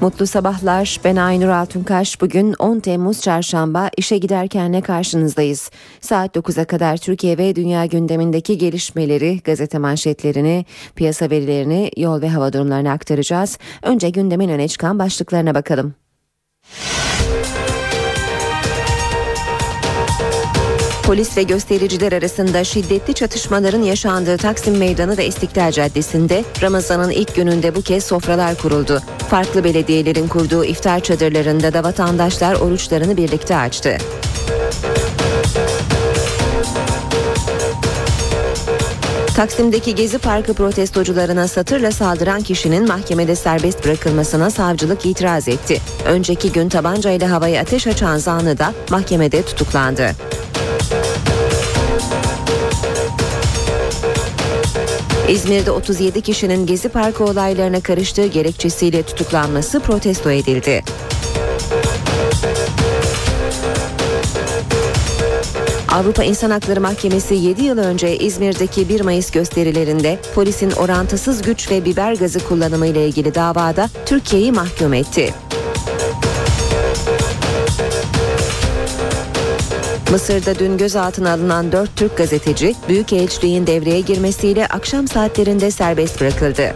Mutlu sabahlar. Ben Aynur Altunkaş. Bugün 10 Temmuz Çarşamba işe giderkenle karşınızdayız. Saat 9'a kadar Türkiye ve dünya gündemindeki gelişmeleri, gazete manşetlerini, piyasa verilerini, yol ve hava durumlarını aktaracağız. Önce gündemin öne çıkan başlıklarına bakalım. Polis ve göstericiler arasında şiddetli çatışmaların yaşandığı Taksim Meydanı ve İstiklal Caddesi'nde Ramazan'ın ilk gününde bu kez sofralar kuruldu. Farklı belediyelerin kurduğu iftar çadırlarında da vatandaşlar oruçlarını birlikte açtı. Taksim'deki Gezi Parkı protestocularına satırla saldıran kişinin mahkemede serbest bırakılmasına savcılık itiraz etti. Önceki gün tabancayla havaya ateş açan zanlı da mahkemede tutuklandı. İzmir'de 37 kişinin Gezi Parkı olaylarına karıştığı gerekçesiyle tutuklanması protesto edildi. Avrupa İnsan Hakları Mahkemesi 7 yıl önce İzmir'deki 1 Mayıs gösterilerinde polisin orantısız güç ve biber gazı kullanımı ile ilgili davada Türkiye'yi mahkum etti. Mısır'da dün gözaltına alınan 4 Türk gazeteci Büyükelçiliğin devreye girmesiyle akşam saatlerinde serbest bırakıldı.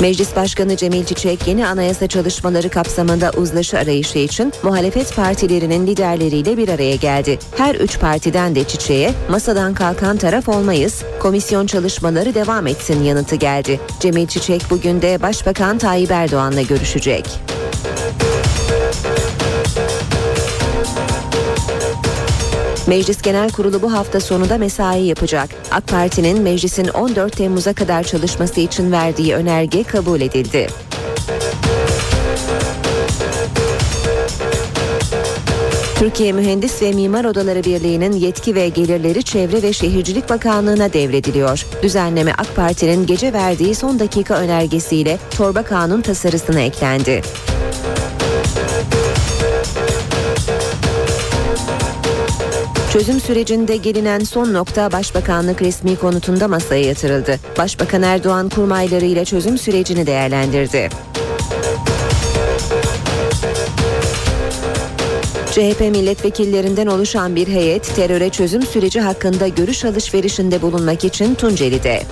Meclis Başkanı Cemil Çiçek yeni anayasa çalışmaları kapsamında uzlaşı arayışı için muhalefet partilerinin liderleriyle bir araya geldi. Her üç partiden de Çiçek'e masadan kalkan taraf olmayız, komisyon çalışmaları devam etsin yanıtı geldi. Cemil Çiçek bugün de Başbakan Tayyip Erdoğan'la görüşecek. Meclis Genel Kurulu bu hafta sonu da mesai yapacak. AK Parti'nin meclisin 14 Temmuz'a kadar çalışması için verdiği önerge kabul edildi. Türkiye Mühendis ve Mimar Odaları Birliği'nin yetki ve gelirleri Çevre ve Şehircilik Bakanlığı'na devrediliyor. Düzenleme AK Parti'nin gece verdiği son dakika önergesiyle torba kanun tasarısına eklendi. Çözüm sürecinde gelinen son nokta Başbakanlık resmi konutunda masaya yatırıldı. Başbakan Erdoğan kurmayları ile çözüm sürecini değerlendirdi. CHP milletvekillerinden oluşan bir heyet teröre çözüm süreci hakkında görüş alışverişinde bulunmak için Tunceli'de.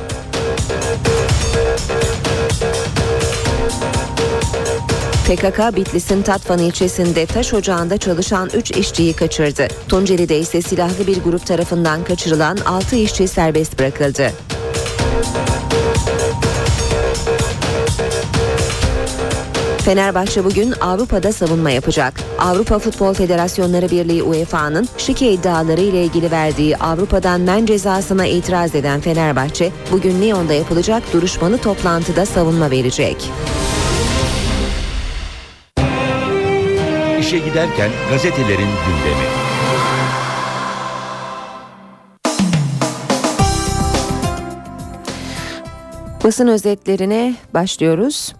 PKK Bitlis'in Tatvan ilçesinde taş ocağında çalışan 3 işçiyi kaçırdı. Tunceli'de ise silahlı bir grup tarafından kaçırılan 6 işçi serbest bırakıldı. Fenerbahçe bugün Avrupa'da savunma yapacak. Avrupa Futbol Federasyonları Birliği UEFA'nın şike iddiaları ile ilgili verdiği Avrupa'dan men cezasına itiraz eden Fenerbahçe bugün Lyon'da yapılacak duruşmalı toplantıda savunma verecek. İşe giderken gazetelerin gündemi. Basın özetlerine başlıyoruz.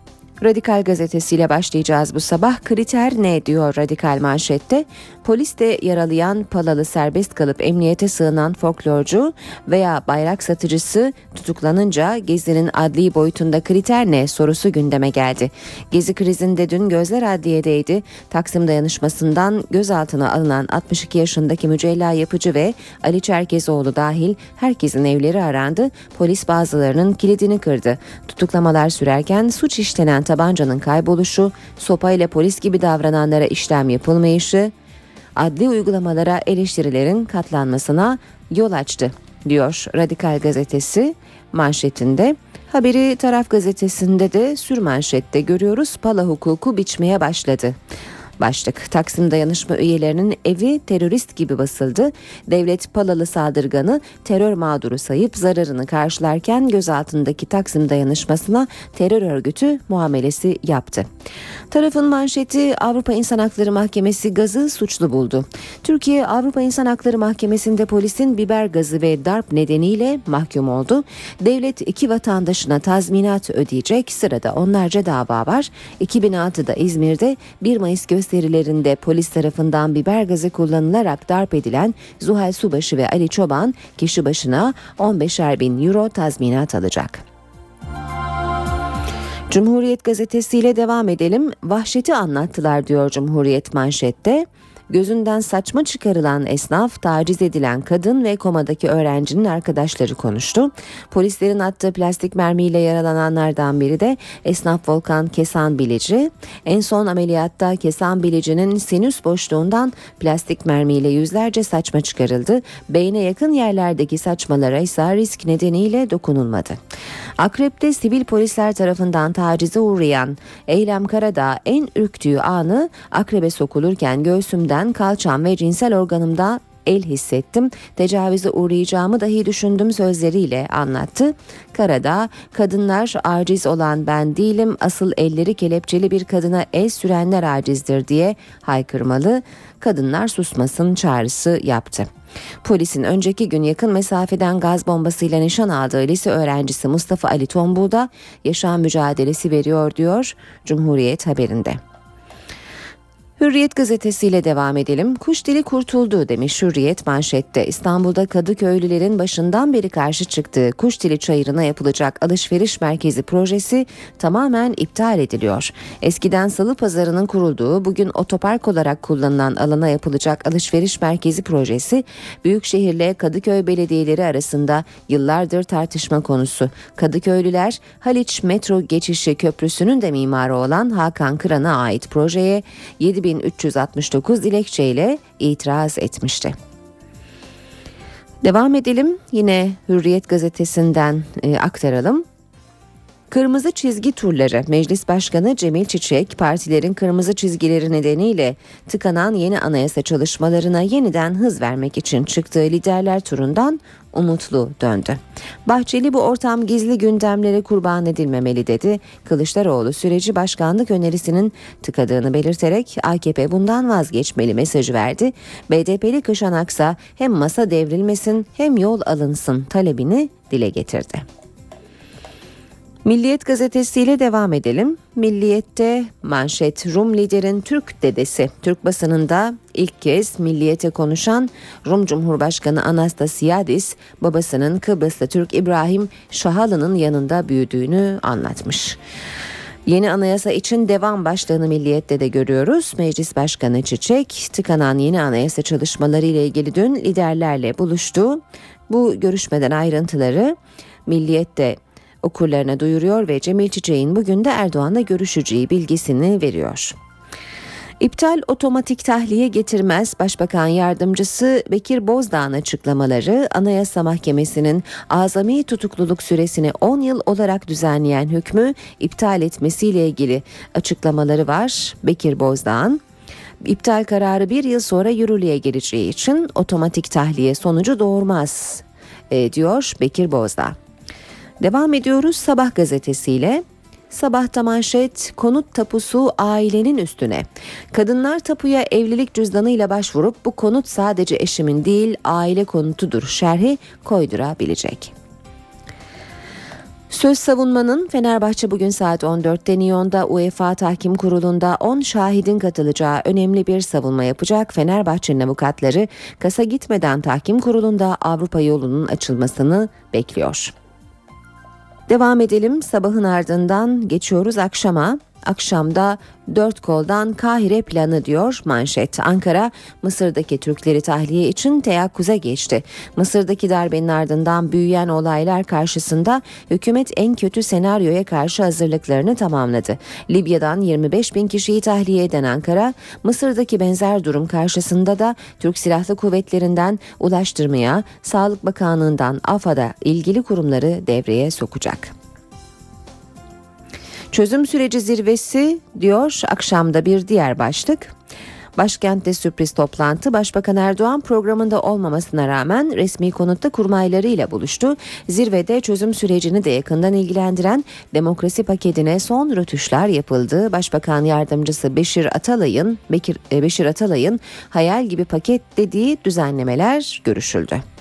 Radikal gazetesiyle başlayacağız bu sabah. Kriter ne diyor Radikal manşette? Poliste yaralayan palalı serbest kalıp emniyete sığınan folklorcu veya bayrak satıcısı tutuklanınca Gezi'nin adli boyutunda kriter ne sorusu gündeme geldi. Gezi krizinde dün gözler adliyedeydi. Taksim dayanışmasından gözaltına alınan 62 yaşındaki Mücella Yapıcı ve Ali Çerkezoğlu dahil herkesin evleri arandı. Polis bazılarının kilidini kırdı. Tutuklamalar sürerken suç işlenen tabancanın kayboluşu, sopayla polis gibi davrananlara işlem yapılmayışı, adli uygulamalara eleştirilerin katlanmasına yol açtı diyor Radikal Gazetesi manşetinde. Haberi Taraf Gazetesi'nde de sür manşette görüyoruz. Pala hukuku biçmeye başladı. Başlık Taksim dayanışma üyelerinin evi terörist gibi basıldı. Devlet Palalı saldırganı terör mağduru sayıp zararını karşılarken gözaltındaki Taksim dayanışmasına terör örgütü muamelesi yaptı. Tarafın manşeti Avrupa İnsan Hakları Mahkemesi gazı suçlu buldu. Türkiye Avrupa İnsan Hakları Mahkemesi'nde polisin biber gazı ve darp nedeniyle mahkum oldu. Devlet iki vatandaşına tazminat ödeyecek. Sırada onlarca dava var. 2006'da İzmir'de 1 Mayıs gösterilerinde polis tarafından biber gazı kullanılarak darp edilen Zuhal Subaşı ve Ali Çoban kişi başına 15'er bin euro tazminat alacak. Cumhuriyet gazetesiyle devam edelim. Vahşeti anlattılar diyor Cumhuriyet manşette. Gözünden saçma çıkarılan esnaf, taciz edilen kadın ve komadaki öğrencinin arkadaşları konuştu. Polislerin attığı plastik mermiyle yaralananlardan biri de esnaf Volkan Kesan Bilici. En son ameliyatta Kesan Bilici'nin sinüs boşluğundan plastik mermiyle yüzlerce saçma çıkarıldı. Beyne yakın yerlerdeki saçmalara ise risk nedeniyle dokunulmadı. Akrep'te sivil polisler tarafından tacize uğrayan Eylem Karadağ en ürktüğü anı akrebe sokulurken göğsümden kalçam ve cinsel organımda el hissettim. Tecavüze uğrayacağımı dahi düşündüm sözleriyle anlattı. Karadağ, kadınlar aciz olan ben değilim, asıl elleri kelepçeli bir kadına el sürenler acizdir diye haykırmalı. Kadınlar susmasın çağrısı yaptı. Polisin önceki gün yakın mesafeden gaz bombasıyla nişan aldığı lise öğrencisi Mustafa Ali Tombu da yaşam mücadelesi veriyor diyor Cumhuriyet haberinde. Hürriyet gazetesiyle devam edelim. Kuş dili kurtuldu demiş Hürriyet manşette. İstanbul'da Kadıköylülerin başından beri karşı çıktığı kuş dili çayırına yapılacak alışveriş merkezi projesi tamamen iptal ediliyor. Eskiden salı pazarının kurulduğu bugün otopark olarak kullanılan alana yapılacak alışveriş merkezi projesi Büyükşehir'le Kadıköy belediyeleri arasında yıllardır tartışma konusu. Kadıköylüler Haliç metro geçişi köprüsünün de mimarı olan Hakan Kıran'a ait projeye 7 7369 dilekçeyle itiraz etmişti. Devam edelim yine Hürriyet gazetesinden e, aktaralım. Kırmızı çizgi turları Meclis Başkanı Cemil Çiçek partilerin kırmızı çizgileri nedeniyle tıkanan yeni anayasa çalışmalarına yeniden hız vermek için çıktığı liderler turundan umutlu döndü. Bahçeli bu ortam gizli gündemlere kurban edilmemeli dedi. Kılıçdaroğlu süreci başkanlık önerisinin tıkadığını belirterek AKP bundan vazgeçmeli mesajı verdi. BDP'li Kışan Aksa hem masa devrilmesin hem yol alınsın talebini dile getirdi. Milliyet gazetesiyle devam edelim. Milliyette manşet Rum liderin Türk dedesi. Türk basınında ilk kez Milliyete konuşan Rum Cumhurbaşkanı Anastasiadis babasının Kıbrıslı Türk İbrahim Şahalı'nın yanında büyüdüğünü anlatmış. Yeni anayasa için devam başlığını Milliyet'te de görüyoruz. Meclis Başkanı Çiçek tıkanan yeni anayasa çalışmaları ile ilgili dün liderlerle buluştu. Bu görüşmeden ayrıntıları Milliyet'te okurlarına duyuruyor ve Cemil Çiçek'in bugün de Erdoğan'la görüşeceği bilgisini veriyor. İptal otomatik tahliye getirmez Başbakan Yardımcısı Bekir Bozdağ'ın açıklamaları Anayasa Mahkemesi'nin azami tutukluluk süresini 10 yıl olarak düzenleyen hükmü iptal etmesiyle ilgili açıklamaları var Bekir Bozdağ'ın. İptal kararı bir yıl sonra yürürlüğe geleceği için otomatik tahliye sonucu doğurmaz e, diyor Bekir Bozdağ. Devam ediyoruz Sabah gazetesiyle. Sabahta manşet konut tapusu ailenin üstüne. Kadınlar tapuya evlilik cüzdanıyla başvurup bu konut sadece eşimin değil aile konutudur şerhi koydurabilecek. Söz savunmanın Fenerbahçe bugün saat 14'te Nyon'da UEFA Tahkim Kurulu'nda 10 şahidin katılacağı önemli bir savunma yapacak. Fenerbahçe'nin avukatları kasa gitmeden Tahkim Kurulu'nda Avrupa yolunun açılmasını bekliyor. Devam edelim sabahın ardından geçiyoruz akşama. Akşamda dört koldan Kahire planı diyor manşet. Ankara Mısır'daki Türkleri tahliye için teyakkuza geçti. Mısır'daki darbenin ardından büyüyen olaylar karşısında hükümet en kötü senaryoya karşı hazırlıklarını tamamladı. Libya'dan 25 bin kişiyi tahliye eden Ankara, Mısır'daki benzer durum karşısında da Türk Silahlı Kuvvetlerinden ulaştırmaya, Sağlık Bakanlığı'ndan AFAD'a ilgili kurumları devreye sokacak. Çözüm süreci zirvesi diyor akşamda bir diğer başlık. Başkentte sürpriz toplantı Başbakan Erdoğan programında olmamasına rağmen resmi konutta kurmaylarıyla buluştu. Zirvede çözüm sürecini de yakından ilgilendiren demokrasi paketine son rötuşlar yapıldı. Başbakan yardımcısı Beşir Atalay'ın Bekir, e, Beşir Atalay'ın hayal gibi paket dediği düzenlemeler görüşüldü.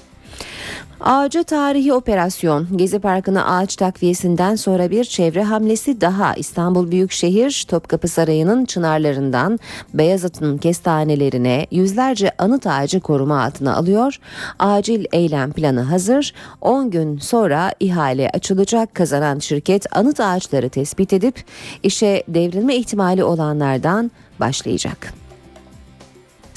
Ağaca tarihi operasyon Gezi Parkı'na ağaç takviyesinden sonra bir çevre hamlesi daha İstanbul Büyükşehir Topkapı Sarayı'nın çınarlarından Beyazıt'ın kestanelerine yüzlerce anıt ağacı koruma altına alıyor. Acil eylem planı hazır. 10 gün sonra ihale açılacak. Kazanan şirket anıt ağaçları tespit edip işe devrilme ihtimali olanlardan başlayacak.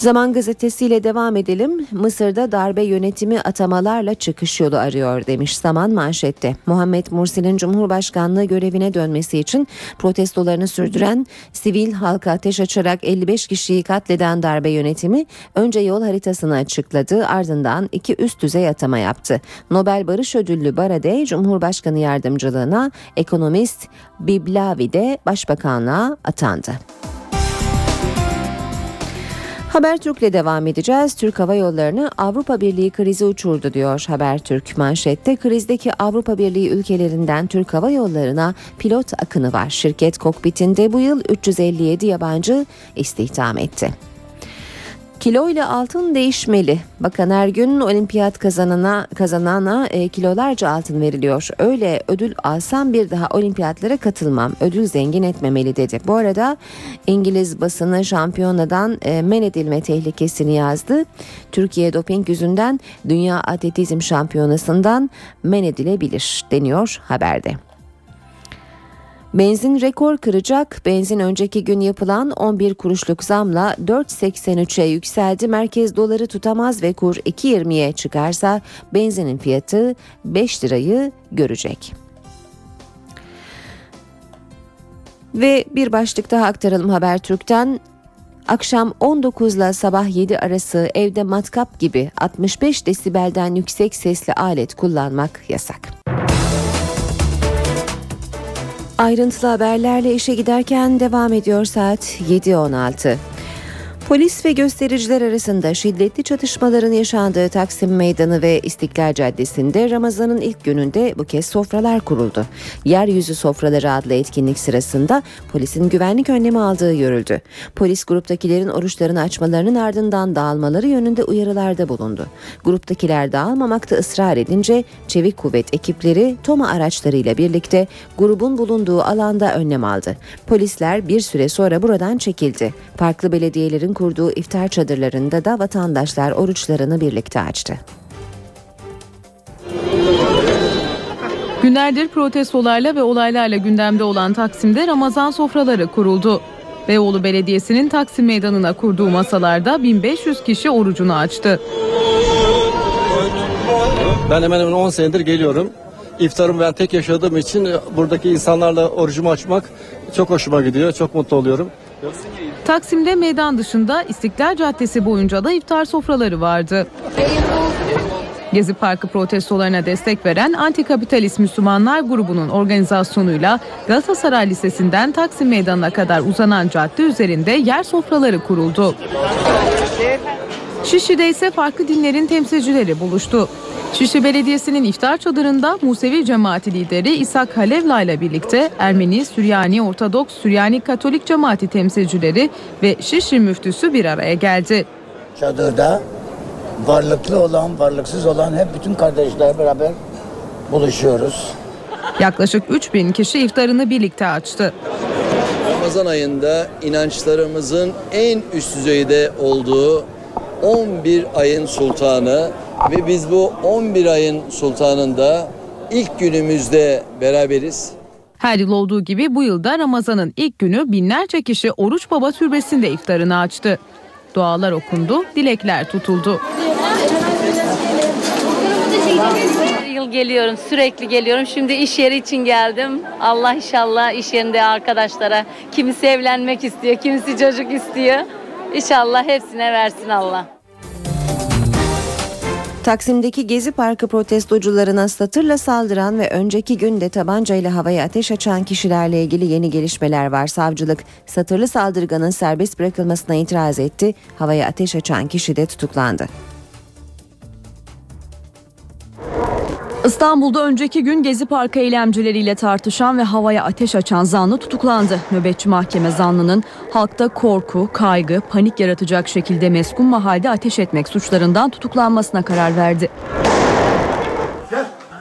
Zaman gazetesiyle devam edelim. Mısır'da darbe yönetimi atamalarla çıkış yolu arıyor demiş Zaman manşette. Muhammed Mursi'nin Cumhurbaşkanlığı görevine dönmesi için protestolarını sürdüren sivil halka ateş açarak 55 kişiyi katleden darbe yönetimi önce yol haritasını açıkladı ardından iki üst düzey atama yaptı. Nobel Barış Ödüllü Baradey Cumhurbaşkanı yardımcılığına ekonomist Biblavi de başbakanlığa atandı. Habertürk'le devam edeceğiz. Türk Hava Yolları'nı Avrupa Birliği krizi uçurdu diyor Habertürk manşette. Krizdeki Avrupa Birliği ülkelerinden Türk Hava Yolları'na pilot akını var. Şirket kokpitinde bu yıl 357 yabancı istihdam etti. Kilo ile altın değişmeli. Bakan her olimpiyat kazanana kazanana e, kilolarca altın veriliyor. Öyle ödül alsam bir daha olimpiyatlara katılmam. Ödül zengin etmemeli dedi. Bu arada İngiliz basını şampiyonadan e, men edilme tehlikesini yazdı. Türkiye doping yüzünden Dünya Atletizm Şampiyonası'ndan men edilebilir deniyor haberde. Benzin rekor kıracak. Benzin önceki gün yapılan 11 kuruşluk zamla 4.83'e yükseldi. Merkez doları tutamaz ve kur 2.20'ye çıkarsa benzinin fiyatı 5 lirayı görecek. Ve bir başlık daha aktaralım Habertürk'ten. Akşam 19 ile sabah 7 arası evde matkap gibi 65 desibelden yüksek sesli alet kullanmak yasak. Ayrıntılı haberlerle işe giderken devam ediyor saat 7.16. Polis ve göstericiler arasında şiddetli çatışmaların yaşandığı Taksim Meydanı ve İstiklal Caddesi'nde Ramazan'ın ilk gününde bu kez sofralar kuruldu. Yeryüzü Sofraları adlı etkinlik sırasında polisin güvenlik önlemi aldığı görüldü. Polis gruptakilerin oruçlarını açmalarının ardından dağılmaları yönünde uyarılarda bulundu. Gruptakiler dağılmamakta ısrar edince çevik kuvvet ekipleri TOMA araçlarıyla birlikte grubun bulunduğu alanda önlem aldı. Polisler bir süre sonra buradan çekildi. Farklı belediyelerin kurduğu iftar çadırlarında da vatandaşlar oruçlarını birlikte açtı. Günlerdir protestolarla ve olaylarla gündemde olan Taksim'de Ramazan sofraları kuruldu. Beyoğlu Belediyesi'nin Taksim Meydanı'na kurduğu masalarda 1500 kişi orucunu açtı. Ben hemen hemen 10 senedir geliyorum. İftarımı ben tek yaşadığım için buradaki insanlarla orucumu açmak çok hoşuma gidiyor. Çok mutlu oluyorum. Taksim'de meydan dışında İstiklal Caddesi boyunca da iftar sofraları vardı. Gezi Parkı protestolarına destek veren Antikapitalist Müslümanlar grubunun organizasyonuyla Galatasaray Lisesi'nden Taksim Meydanı'na kadar uzanan cadde üzerinde yer sofraları kuruldu. Şişli'de ise farklı dinlerin temsilcileri buluştu. Şişli Belediyesi'nin iftar çadırında Musevi cemaati lideri İshak Halevla ile birlikte Ermeni, Süryani, Ortodoks, Süryani Katolik cemaati temsilcileri ve Şişli müftüsü bir araya geldi. Çadırda varlıklı olan, varlıksız olan hep bütün kardeşler beraber buluşuyoruz. Yaklaşık 3000 kişi iftarını birlikte açtı. Ramazan ayında inançlarımızın en üst düzeyde olduğu 11 ayın sultanı ve biz bu 11 ayın sultanında ilk günümüzde beraberiz. Her yıl olduğu gibi bu yılda Ramazan'ın ilk günü binlerce kişi Oruç Baba Türbesi'nde iftarını açtı. Dualar okundu, dilekler tutuldu. Her yıl geliyorum, sürekli geliyorum. Şimdi iş yeri için geldim. Allah inşallah iş yerinde arkadaşlara kimisi evlenmek istiyor, kimisi çocuk istiyor. İnşallah hepsine versin Allah. Taksim'deki Gezi Parkı protestocularına satırla saldıran ve önceki günde tabancayla havaya ateş açan kişilerle ilgili yeni gelişmeler var. Savcılık satırlı saldırganın serbest bırakılmasına itiraz etti. Havaya ateş açan kişi de tutuklandı. İstanbul'da önceki gün Gezi Parkı eylemcileriyle tartışan ve havaya ateş açan zanlı tutuklandı. Nöbetçi mahkeme zanlının halkta korku, kaygı, panik yaratacak şekilde meskun mahalde ateş etmek suçlarından tutuklanmasına karar verdi.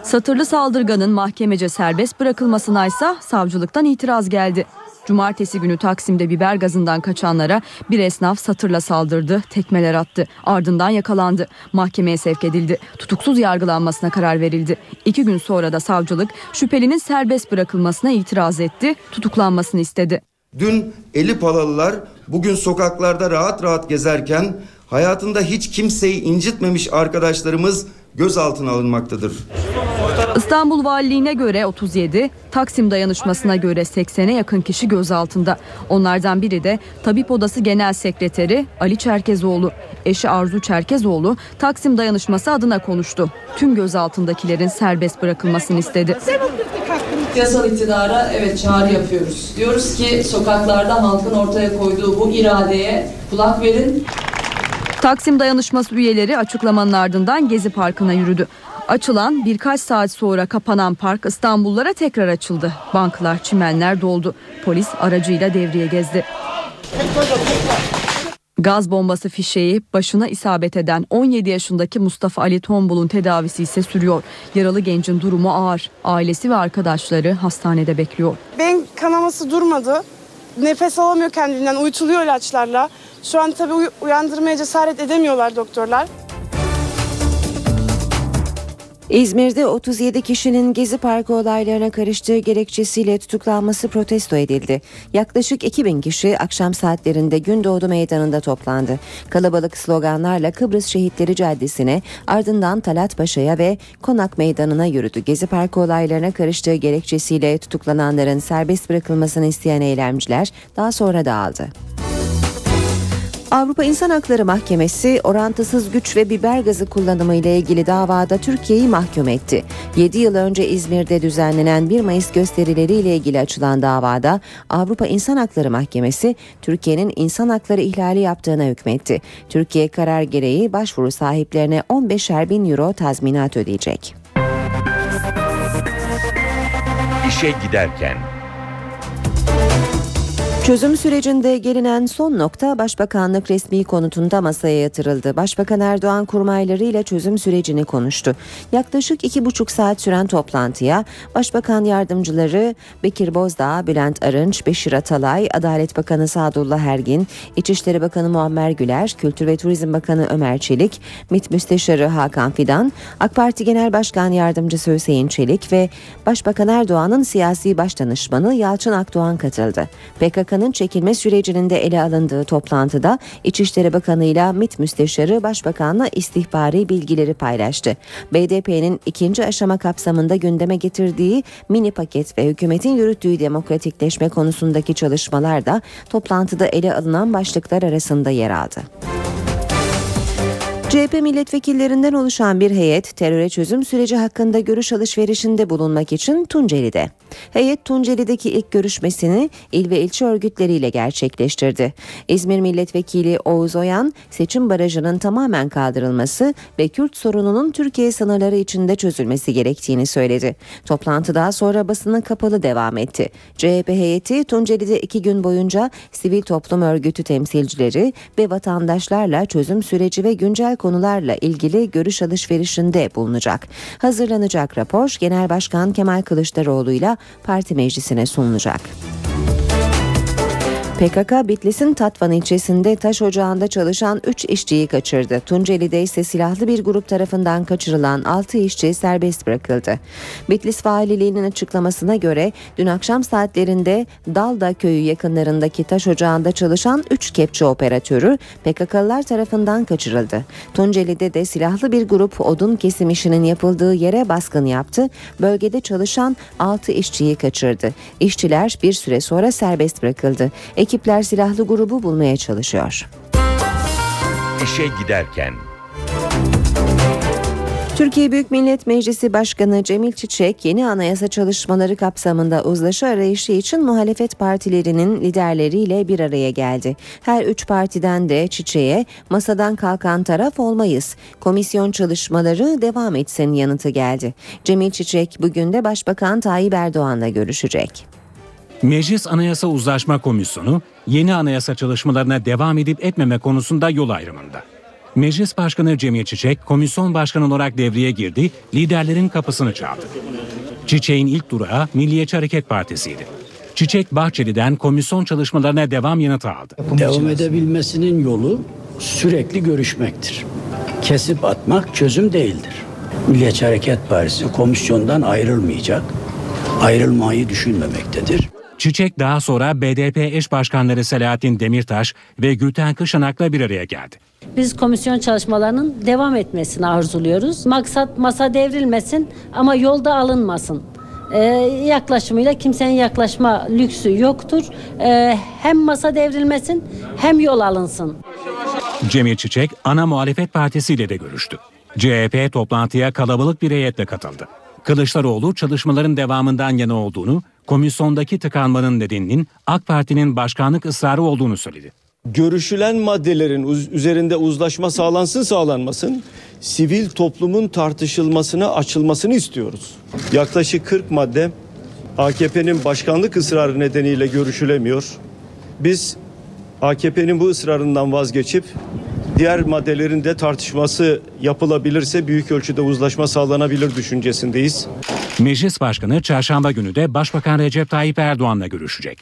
Satırlı saldırganın mahkemece serbest bırakılmasına ise savcılıktan itiraz geldi. Cumartesi günü Taksim'de biber gazından kaçanlara bir esnaf satırla saldırdı, tekmeler attı. Ardından yakalandı. Mahkemeye sevk edildi. Tutuksuz yargılanmasına karar verildi. İki gün sonra da savcılık şüphelinin serbest bırakılmasına itiraz etti, tutuklanmasını istedi. Dün eli palalılar bugün sokaklarda rahat rahat gezerken hayatında hiç kimseyi incitmemiş arkadaşlarımız gözaltına alınmaktadır. İstanbul Valiliğine göre 37, Taksim dayanışmasına göre 80'e yakın kişi gözaltında. Onlardan biri de Tabip Odası Genel Sekreteri Ali Çerkezoğlu. Eşi Arzu Çerkezoğlu Taksim dayanışması adına konuştu. Tüm gözaltındakilerin serbest bırakılmasını istedi. Yasal iktidara evet çağrı yapıyoruz. Diyoruz ki sokaklarda halkın ortaya koyduğu bu iradeye kulak verin. Taksim dayanışması üyeleri açıklamanın ardından Gezi Parkı'na yürüdü. Açılan birkaç saat sonra kapanan park İstanbullulara tekrar açıldı. Banklar, çimenler doldu. Polis aracıyla devreye gezdi. Gaz bombası fişeği başına isabet eden 17 yaşındaki Mustafa Ali Tombul'un tedavisi ise sürüyor. Yaralı gencin durumu ağır. Ailesi ve arkadaşları hastanede bekliyor. Beyin kanaması durmadı. Nefes alamıyor kendinden, uyutuluyor ilaçlarla. Şu an tabii uy- uyandırmaya cesaret edemiyorlar doktorlar. İzmir'de 37 kişinin Gezi Parkı olaylarına karıştığı gerekçesiyle tutuklanması protesto edildi. Yaklaşık 2000 kişi akşam saatlerinde Gündoğdu Meydanı'nda toplandı. Kalabalık sloganlarla Kıbrıs Şehitleri Caddesi'ne ardından Talat Paşa'ya ve Konak Meydanı'na yürüdü. Gezi Parkı olaylarına karıştığı gerekçesiyle tutuklananların serbest bırakılmasını isteyen eylemciler daha sonra dağıldı. Avrupa İnsan Hakları Mahkemesi orantısız güç ve biber gazı kullanımı ile ilgili davada Türkiye'yi mahkum etti. 7 yıl önce İzmir'de düzenlenen 1 Mayıs gösterileriyle ilgili açılan davada Avrupa İnsan Hakları Mahkemesi Türkiye'nin insan hakları ihlali yaptığına hükmetti. Türkiye karar gereği başvuru sahiplerine 15'er bin euro tazminat ödeyecek. İşe giderken Çözüm sürecinde gelinen son nokta Başbakanlık resmi konutunda masaya yatırıldı. Başbakan Erdoğan kurmaylarıyla çözüm sürecini konuştu. Yaklaşık iki buçuk saat süren toplantıya Başbakan yardımcıları Bekir Bozdağ, Bülent Arınç, Beşir Atalay, Adalet Bakanı Sadullah Ergin, İçişleri Bakanı Muammer Güler, Kültür ve Turizm Bakanı Ömer Çelik, MİT Müsteşarı Hakan Fidan, AK Parti Genel Başkan Yardımcısı Hüseyin Çelik ve Başbakan Erdoğan'ın siyasi başdanışmanı Yalçın Akdoğan katıldı. PKK'nın çekilme sürecinin de ele alındığı toplantıda İçişleri Bakanı ile MİT Müsteşarı Başbakan'la istihbari bilgileri paylaştı. BDP'nin ikinci aşama kapsamında gündeme getirdiği mini paket ve hükümetin yürüttüğü demokratikleşme konusundaki çalışmalar da toplantıda ele alınan başlıklar arasında yer aldı. CHP milletvekillerinden oluşan bir heyet teröre çözüm süreci hakkında görüş alışverişinde bulunmak için Tunceli'de. Heyet Tunceli'deki ilk görüşmesini il ve ilçe örgütleriyle gerçekleştirdi. İzmir Milletvekili Oğuz Oyan seçim barajının tamamen kaldırılması ve Kürt sorununun Türkiye sınırları içinde çözülmesi gerektiğini söyledi. Toplantı daha sonra basına kapalı devam etti. CHP heyeti Tunceli'de iki gün boyunca sivil toplum örgütü temsilcileri ve vatandaşlarla çözüm süreci ve güncel konularla ilgili görüş alışverişinde bulunacak. Hazırlanacak rapor Genel Başkan Kemal Kılıçdaroğlu ile parti meclisine sunulacak. PKK Bitlis'in Tatvan ilçesinde taş ocağında çalışan 3 işçiyi kaçırdı. Tunceli'de ise silahlı bir grup tarafından kaçırılan 6 işçi serbest bırakıldı. Bitlis Valiliğinin açıklamasına göre dün akşam saatlerinde Dalda köyü yakınlarındaki taş ocağında çalışan 3 kepçe operatörü PKK'lılar tarafından kaçırıldı. Tunceli'de de silahlı bir grup odun kesim işinin yapıldığı yere baskın yaptı. Bölgede çalışan 6 işçiyi kaçırdı. İşçiler bir süre sonra serbest bırakıldı. Ekipler silahlı grubu bulmaya çalışıyor. işe giderken Türkiye Büyük Millet Meclisi Başkanı Cemil Çiçek yeni anayasa çalışmaları kapsamında uzlaşı arayışı için muhalefet partilerinin liderleriyle bir araya geldi. Her üç partiden de Çiçek'e masadan kalkan taraf olmayız. Komisyon çalışmaları devam etsin yanıtı geldi. Cemil Çiçek bugün de Başbakan Tayyip Erdoğan'la görüşecek. Meclis Anayasa Uzlaşma Komisyonu yeni anayasa çalışmalarına devam edip etmeme konusunda yol ayrımında. Meclis Başkanı Cemil Çiçek komisyon başkanı olarak devreye girdi, liderlerin kapısını çaldı. Çiçek'in ilk durağı Milliyetçi Hareket Partisi'ydi. Çiçek Bahçeli'den komisyon çalışmalarına devam yanıtı aldı. Devam edebilmesinin yolu sürekli görüşmektir. Kesip atmak çözüm değildir. Milliyetçi Hareket Partisi komisyondan ayrılmayacak, ayrılmayı düşünmemektedir. Çiçek daha sonra BDP eş başkanları Selahattin Demirtaş ve Gülten Kışanak'la bir araya geldi. Biz komisyon çalışmalarının devam etmesini arzuluyoruz. Maksat masa devrilmesin ama yolda alınmasın. Ee, yaklaşımıyla kimsenin yaklaşma lüksü yoktur. Ee, hem masa devrilmesin hem yol alınsın. Cemil Çiçek ana muhalefet partisiyle de görüştü. CHP toplantıya kalabalık bir heyetle katıldı. Kılıçdaroğlu çalışmaların devamından yana olduğunu, komisyondaki tıkanmanın nedeninin AK Parti'nin başkanlık ısrarı olduğunu söyledi. görüşülen maddelerin üzerinde uzlaşma sağlansın sağlanmasın sivil toplumun tartışılmasına açılmasını istiyoruz. Yaklaşık 40 madde AKP'nin başkanlık ısrarı nedeniyle görüşülemiyor. Biz AKP'nin bu ısrarından vazgeçip diğer maddelerin de tartışması yapılabilirse büyük ölçüde uzlaşma sağlanabilir düşüncesindeyiz. Meclis Başkanı çarşamba günü de Başbakan Recep Tayyip Erdoğan'la görüşecek.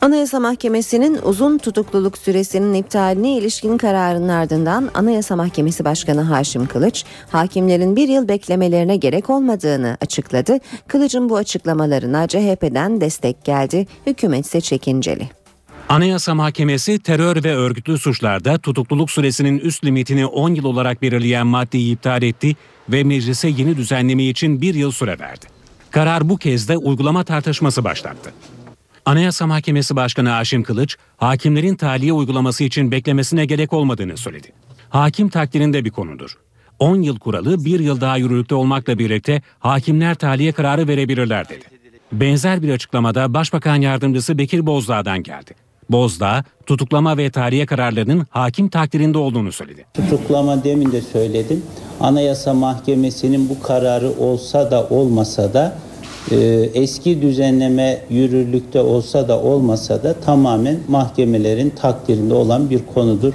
Anayasa Mahkemesi'nin uzun tutukluluk süresinin iptaline ilişkin kararının ardından Anayasa Mahkemesi Başkanı Haşim Kılıç, hakimlerin bir yıl beklemelerine gerek olmadığını açıkladı. Kılıç'ın bu açıklamalarına CHP'den destek geldi, hükümet ise çekinceli. Anayasa Mahkemesi terör ve örgütlü suçlarda tutukluluk süresinin üst limitini 10 yıl olarak belirleyen maddeyi iptal etti ve meclise yeni düzenleme için bir yıl süre verdi. Karar bu kez de uygulama tartışması başlattı. Anayasa Mahkemesi Başkanı Haşim Kılıç, hakimlerin tahliye uygulaması için beklemesine gerek olmadığını söyledi. Hakim takdirinde bir konudur. 10 yıl kuralı bir yıl daha yürürlükte olmakla birlikte hakimler tahliye kararı verebilirler dedi. Benzer bir açıklamada Başbakan Yardımcısı Bekir Bozdağ'dan geldi. Bozdağ, tutuklama ve tahliye kararlarının hakim takdirinde olduğunu söyledi. Tutuklama demin de söyledim. Anayasa Mahkemesi'nin bu kararı olsa da olmasa da e, eski düzenleme yürürlükte olsa da olmasa da tamamen mahkemelerin takdirinde olan bir konudur.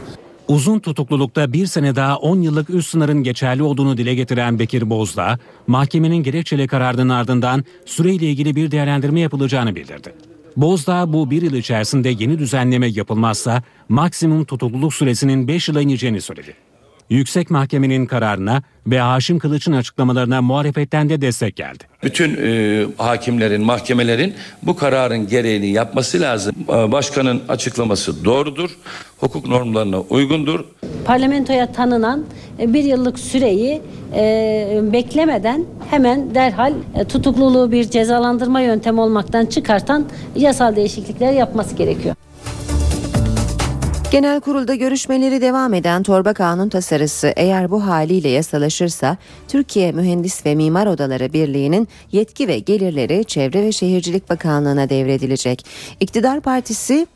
Uzun tutuklulukta bir sene daha 10 yıllık üst sınırın geçerli olduğunu dile getiren Bekir Bozdağ, mahkemenin gerekçeli kararının ardından süreyle ilgili bir değerlendirme yapılacağını bildirdi. Bozdağ bu bir yıl içerisinde yeni düzenleme yapılmazsa maksimum tutukluluk süresinin 5 yıla ineceğini söyledi. Yüksek Mahkemenin kararına ve Haşim Kılıç'ın açıklamalarına muhalefetten de destek geldi. Bütün e, hakimlerin, mahkemelerin bu kararın gereğini yapması lazım. E, Başkanın açıklaması doğrudur, hukuk normlarına uygundur. Parlamentoya tanınan e, bir yıllık süreyi e, beklemeden hemen derhal e, tutukluluğu bir cezalandırma yöntemi olmaktan çıkartan yasal değişiklikler yapması gerekiyor. Genel kurulda görüşmeleri devam eden torba kanun tasarısı eğer bu haliyle yasalaşırsa Türkiye Mühendis ve Mimar Odaları Birliği'nin yetki ve gelirleri Çevre ve Şehircilik Bakanlığı'na devredilecek. İktidar Partisi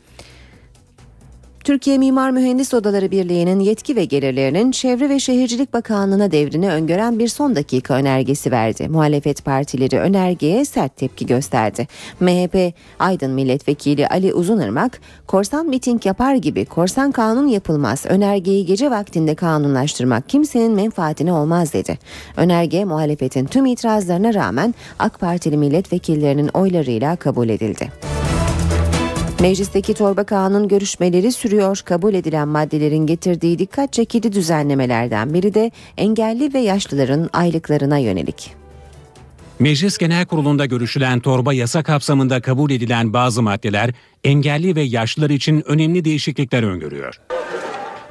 Türkiye Mimar Mühendis Odaları Birliği'nin yetki ve gelirlerinin Çevre ve Şehircilik Bakanlığı'na devrini öngören bir son dakika önergesi verdi. Muhalefet partileri önergeye sert tepki gösterdi. MHP Aydın Milletvekili Ali Uzunırmak, korsan miting yapar gibi korsan kanun yapılmaz, önergeyi gece vaktinde kanunlaştırmak kimsenin menfaatine olmaz dedi. Önerge muhalefetin tüm itirazlarına rağmen AK Partili milletvekillerinin oylarıyla kabul edildi. Meclisteki torba kanun görüşmeleri sürüyor. Kabul edilen maddelerin getirdiği dikkat çekici düzenlemelerden biri de engelli ve yaşlıların aylıklarına yönelik. Meclis Genel Kurulu'nda görüşülen torba yasa kapsamında kabul edilen bazı maddeler engelli ve yaşlılar için önemli değişiklikler öngörüyor.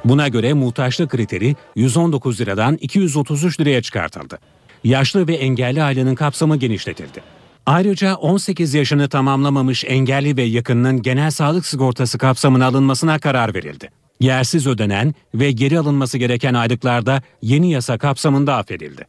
Buna göre muhtaçlık kriteri 119 liradan 233 liraya çıkartıldı. Yaşlı ve engelli aylığının kapsamı genişletildi. Ayrıca 18 yaşını tamamlamamış engelli ve yakınının genel sağlık sigortası kapsamına alınmasına karar verildi. Yersiz ödenen ve geri alınması gereken aylıklarda yeni yasa kapsamında affedildi.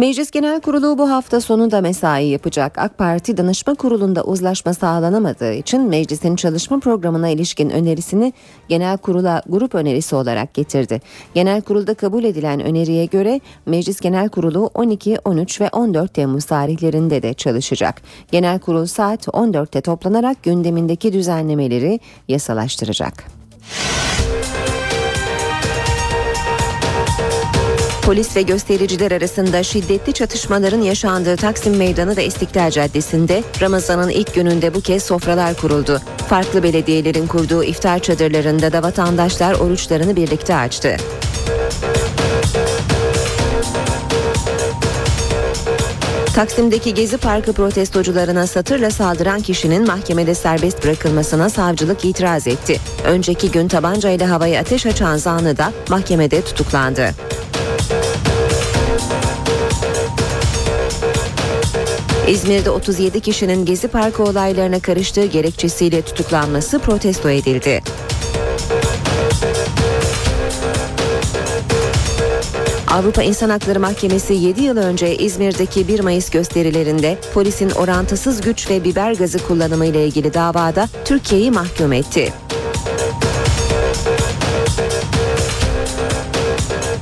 Meclis Genel Kurulu bu hafta sonu da mesai yapacak. AK Parti Danışma Kurulu'nda uzlaşma sağlanamadığı için meclisin çalışma programına ilişkin önerisini Genel Kurula grup önerisi olarak getirdi. Genel Kurulda kabul edilen öneriye göre Meclis Genel Kurulu 12, 13 ve 14 Temmuz tarihlerinde de çalışacak. Genel Kurul saat 14'te toplanarak gündemindeki düzenlemeleri yasalaştıracak. Polis ve göstericiler arasında şiddetli çatışmaların yaşandığı Taksim Meydanı ve İstiklal Caddesi'nde Ramazan'ın ilk gününde bu kez sofralar kuruldu. Farklı belediyelerin kurduğu iftar çadırlarında da vatandaşlar oruçlarını birlikte açtı. Taksim'deki Gezi Parkı protestocularına satırla saldıran kişinin mahkemede serbest bırakılmasına savcılık itiraz etti. Önceki gün tabancayla havaya ateş açan zanlı da mahkemede tutuklandı. İzmir'de 37 kişinin Gezi Parkı olaylarına karıştığı gerekçesiyle tutuklanması protesto edildi. Avrupa İnsan Hakları Mahkemesi 7 yıl önce İzmir'deki 1 Mayıs gösterilerinde polisin orantısız güç ve biber gazı kullanımı ile ilgili davada Türkiye'yi mahkum etti.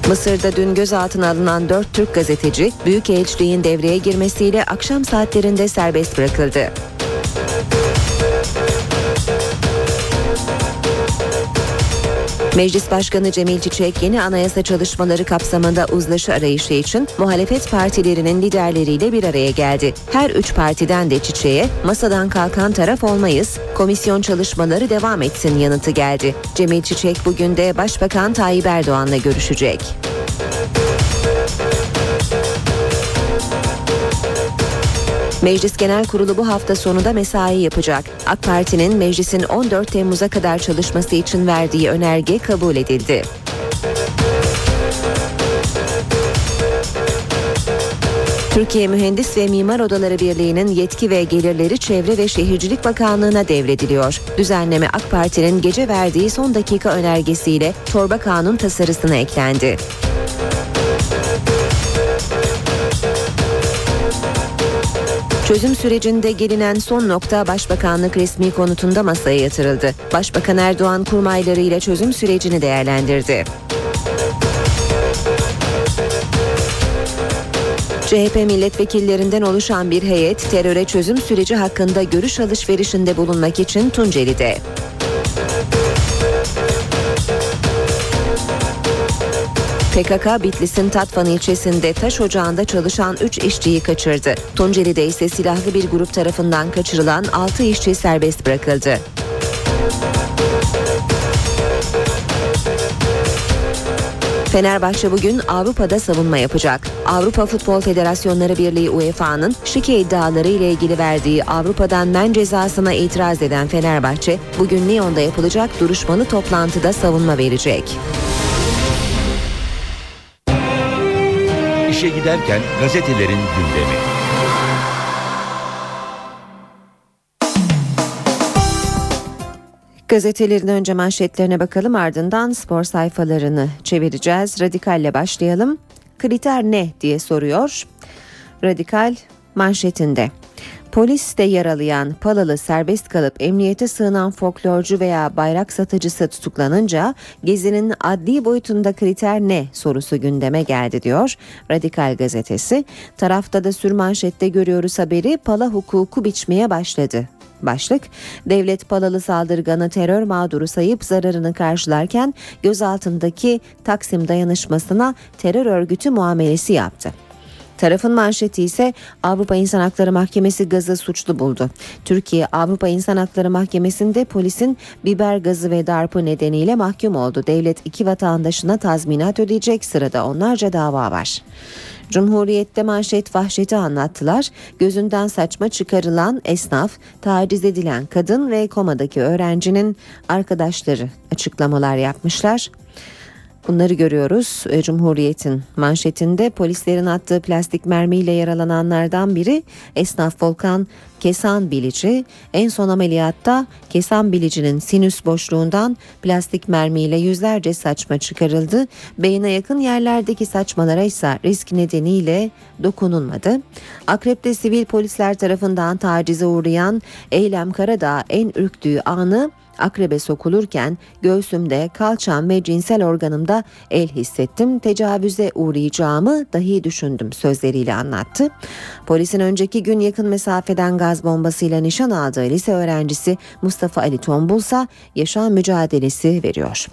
Mısır'da dün gözaltına alınan 4 Türk gazeteci Büyükelçiliğin devreye girmesiyle akşam saatlerinde serbest bırakıldı. Meclis Başkanı Cemil Çiçek yeni anayasa çalışmaları kapsamında uzlaşı arayışı için muhalefet partilerinin liderleriyle bir araya geldi. Her üç partiden de Çiçek'e masadan kalkan taraf olmayız, komisyon çalışmaları devam etsin yanıtı geldi. Cemil Çiçek bugün de Başbakan Tayyip Erdoğan'la görüşecek. Meclis Genel Kurulu bu hafta sonunda mesai yapacak. AK Parti'nin meclisin 14 Temmuz'a kadar çalışması için verdiği önerge kabul edildi. Türkiye Mühendis ve Mimar Odaları Birliği'nin yetki ve gelirleri Çevre ve Şehircilik Bakanlığı'na devrediliyor. Düzenleme AK Parti'nin gece verdiği son dakika önergesiyle torba kanun tasarısına eklendi. Çözüm sürecinde gelinen son nokta Başbakanlık resmi konutunda masaya yatırıldı. Başbakan Erdoğan kurmaylarıyla çözüm sürecini değerlendirdi. CHP milletvekillerinden oluşan bir heyet teröre çözüm süreci hakkında görüş alışverişinde bulunmak için Tunceli'de. PKK Bitlis'in Tatvan ilçesinde taş ocağında çalışan 3 işçiyi kaçırdı. Tunceli'de ise silahlı bir grup tarafından kaçırılan 6 işçi serbest bırakıldı. Fenerbahçe bugün Avrupa'da savunma yapacak. Avrupa Futbol Federasyonları Birliği UEFA'nın şike iddiaları ile ilgili verdiği Avrupa'dan men cezasına itiraz eden Fenerbahçe bugün Lyon'da yapılacak duruşmalı toplantıda savunma verecek. İşe giderken gazetelerin gündemi. Gazetelerin önce manşetlerine bakalım ardından spor sayfalarını çevireceğiz. Radikalle başlayalım. Kriter ne diye soruyor. Radikal manşetinde. Poliste yaralayan Palalı serbest kalıp emniyete sığınan folklorcu veya bayrak satıcısı tutuklanınca gezinin adli boyutunda kriter ne sorusu gündeme geldi diyor Radikal gazetesi. Tarafta da sürmanşette görüyoruz haberi pala hukuku biçmeye başladı Başlık, devlet palalı saldırganı terör mağduru sayıp zararını karşılarken gözaltındaki Taksim dayanışmasına terör örgütü muamelesi yaptı. Tarafın manşeti ise Avrupa İnsan Hakları Mahkemesi gazı suçlu buldu. Türkiye Avrupa İnsan Hakları Mahkemesi'nde polisin biber gazı ve darpı nedeniyle mahkum oldu. Devlet iki vatandaşına tazminat ödeyecek sırada onlarca dava var. Cumhuriyette manşet vahşeti anlattılar. Gözünden saçma çıkarılan esnaf, taciz edilen kadın ve komadaki öğrencinin arkadaşları açıklamalar yapmışlar. Bunları görüyoruz. E, Cumhuriyet'in manşetinde polislerin attığı plastik mermiyle yaralananlardan biri esnaf Volkan Kesan Bilici. En son ameliyatta Kesan Bilici'nin sinüs boşluğundan plastik mermiyle yüzlerce saçma çıkarıldı. Beyine yakın yerlerdeki saçmalara ise risk nedeniyle dokunulmadı. Akrep'te sivil polisler tarafından tacize uğrayan Eylem Karadağ en ürktüğü anı akrebe sokulurken göğsümde, kalçam ve cinsel organımda el hissettim. Tecavüze uğrayacağımı dahi düşündüm sözleriyle anlattı. Polisin önceki gün yakın mesafeden gaz bombasıyla nişan aldığı lise öğrencisi Mustafa Ali Tombulsa yaşam mücadelesi veriyor.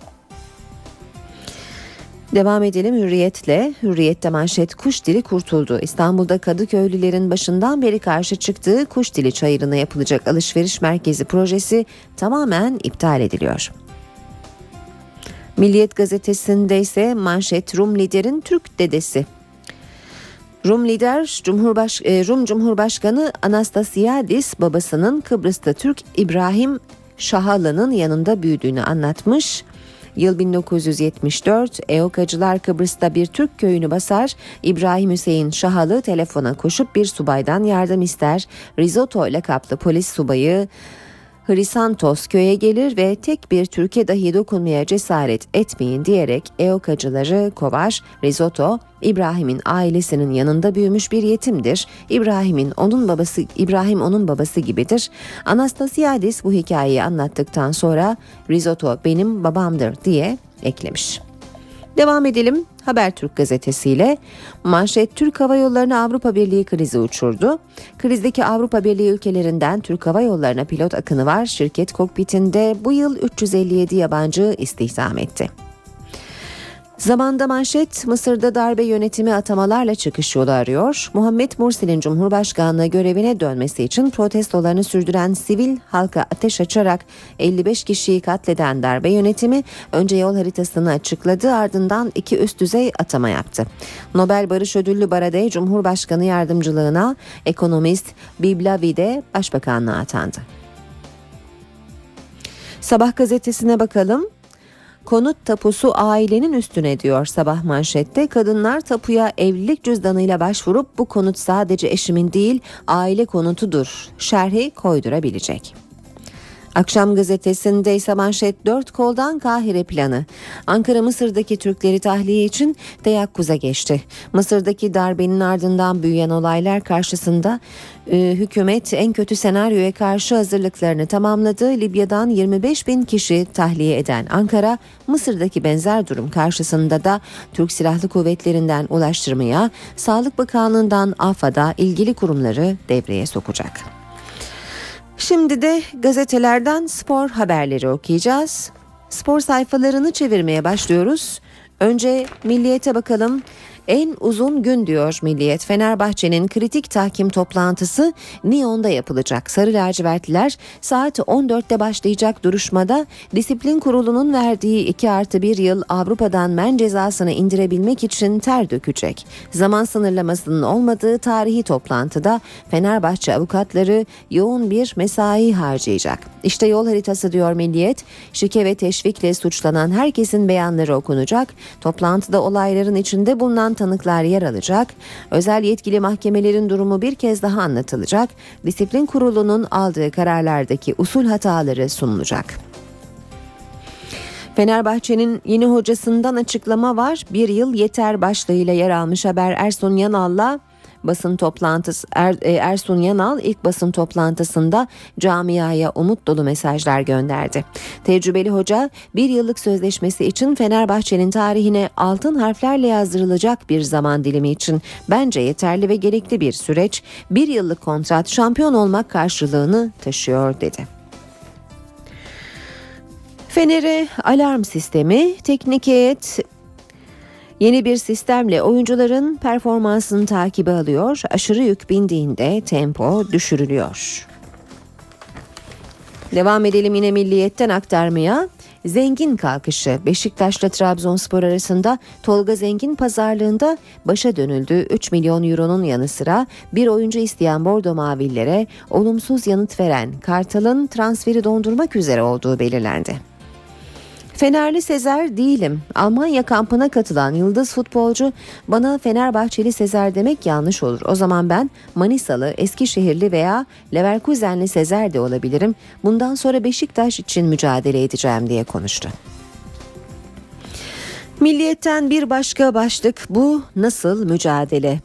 Devam edelim hürriyetle. Hürriyette manşet kuş dili kurtuldu. İstanbul'da Kadıköylülerin başından beri karşı çıktığı kuş dili çayırına yapılacak alışveriş merkezi projesi tamamen iptal ediliyor. Milliyet gazetesinde ise manşet Rum liderin Türk dedesi. Rum lider Cumhurbaş e, Rum Cumhurbaşkanı Anastasiadis babasının Kıbrıs'ta Türk İbrahim Şahalı'nın yanında büyüdüğünü anlatmış. Yıl 1974 EOKacılar Kıbrıs'ta bir Türk köyünü basar. İbrahim Hüseyin Şahalı telefona koşup bir subaydan yardım ister. Risotto ile kaplı polis subayı Hrisantos köye gelir ve tek bir Türkiye dahi dokunmaya cesaret etmeyin diyerek EOKacıları kovar. Risotto İbrahim'in ailesinin yanında büyümüş bir yetimdir. İbrahim'in onun babası İbrahim onun babası gibidir. Anastasiadis bu hikayeyi anlattıktan sonra Risotto benim babamdır diye eklemiş. Devam edelim Habertürk gazetesiyle. Manşet Türk Hava Yolları'na Avrupa Birliği krizi uçurdu. Krizdeki Avrupa Birliği ülkelerinden Türk Hava Yolları'na pilot akını var. Şirket kokpitinde bu yıl 357 yabancı istihdam etti. Zamanda manşet Mısır'da darbe yönetimi atamalarla çıkış yolu arıyor. Muhammed Mursi'nin Cumhurbaşkanlığı görevine dönmesi için protestolarını sürdüren sivil halka ateş açarak 55 kişiyi katleden darbe yönetimi önce yol haritasını açıkladı ardından iki üst düzey atama yaptı. Nobel Barış Ödüllü Baradey Cumhurbaşkanı yardımcılığına ekonomist Biblavi de başbakanlığa atandı. Sabah gazetesine bakalım. Konut tapusu ailenin üstüne diyor sabah manşette. Kadınlar tapuya evlilik cüzdanıyla başvurup bu konut sadece eşimin değil aile konutudur. Şerhi koydurabilecek. Akşam gazetesinde ise manşet 4 koldan Kahire planı. Ankara Mısır'daki Türkleri tahliye için teyakkuz'a geçti. Mısır'daki darbenin ardından büyüyen olaylar karşısında e, hükümet en kötü senaryoya karşı hazırlıklarını tamamladı. Libya'dan 25 bin kişi tahliye eden Ankara, Mısır'daki benzer durum karşısında da Türk Silahlı Kuvvetlerinden ulaştırmaya, Sağlık Bakanlığı'ndan AFAD'a ilgili kurumları devreye sokacak. Şimdi de gazetelerden spor haberleri okuyacağız. Spor sayfalarını çevirmeye başlıyoruz. Önce Milliyet'e bakalım. En uzun gün diyor Milliyet. Fenerbahçe'nin kritik tahkim toplantısı Niyon'da yapılacak. Sarı lacivertliler saat 14'te başlayacak duruşmada disiplin kurulunun verdiği 2 artı 1 yıl Avrupa'dan men cezasını indirebilmek için ter dökecek. Zaman sınırlamasının olmadığı tarihi toplantıda Fenerbahçe avukatları yoğun bir mesai harcayacak. İşte yol haritası diyor Milliyet. Şike ve teşvikle suçlanan herkesin beyanları okunacak. Toplantıda olayların içinde bulunan tanıklar yer alacak. Özel yetkili mahkemelerin durumu bir kez daha anlatılacak. Disiplin kurulunun aldığı kararlardaki usul hataları sunulacak. Fenerbahçe'nin yeni hocasından açıklama var. Bir yıl yeter başlığıyla yer almış haber Ersun Yanal'la basın toplantısı er, e, Ersun Yanal ilk basın toplantısında camiaya umut dolu mesajlar gönderdi. Tecrübeli hoca bir yıllık sözleşmesi için Fenerbahçe'nin tarihine altın harflerle yazdırılacak bir zaman dilimi için bence yeterli ve gerekli bir süreç. Bir yıllık kontrat şampiyon olmak karşılığını taşıyor dedi. Fener'e alarm sistemi, teknik heyet Yeni bir sistemle oyuncuların performansını takibi alıyor. Aşırı yük bindiğinde tempo düşürülüyor. Devam edelim yine milliyetten aktarmaya. Zengin kalkışı Beşiktaş'la Trabzonspor arasında Tolga Zengin pazarlığında başa dönüldü. 3 milyon euronun yanı sıra bir oyuncu isteyen Bordo Mavillere olumsuz yanıt veren Kartal'ın transferi dondurmak üzere olduğu belirlendi. Fenerli Sezer değilim. Almanya kampına katılan yıldız futbolcu bana Fenerbahçeli Sezer demek yanlış olur. O zaman ben Manisalı, Eskişehirli veya Leverkusenli Sezer de olabilirim. Bundan sonra Beşiktaş için mücadele edeceğim diye konuştu. Milliyetten bir başka başlık bu nasıl mücadele?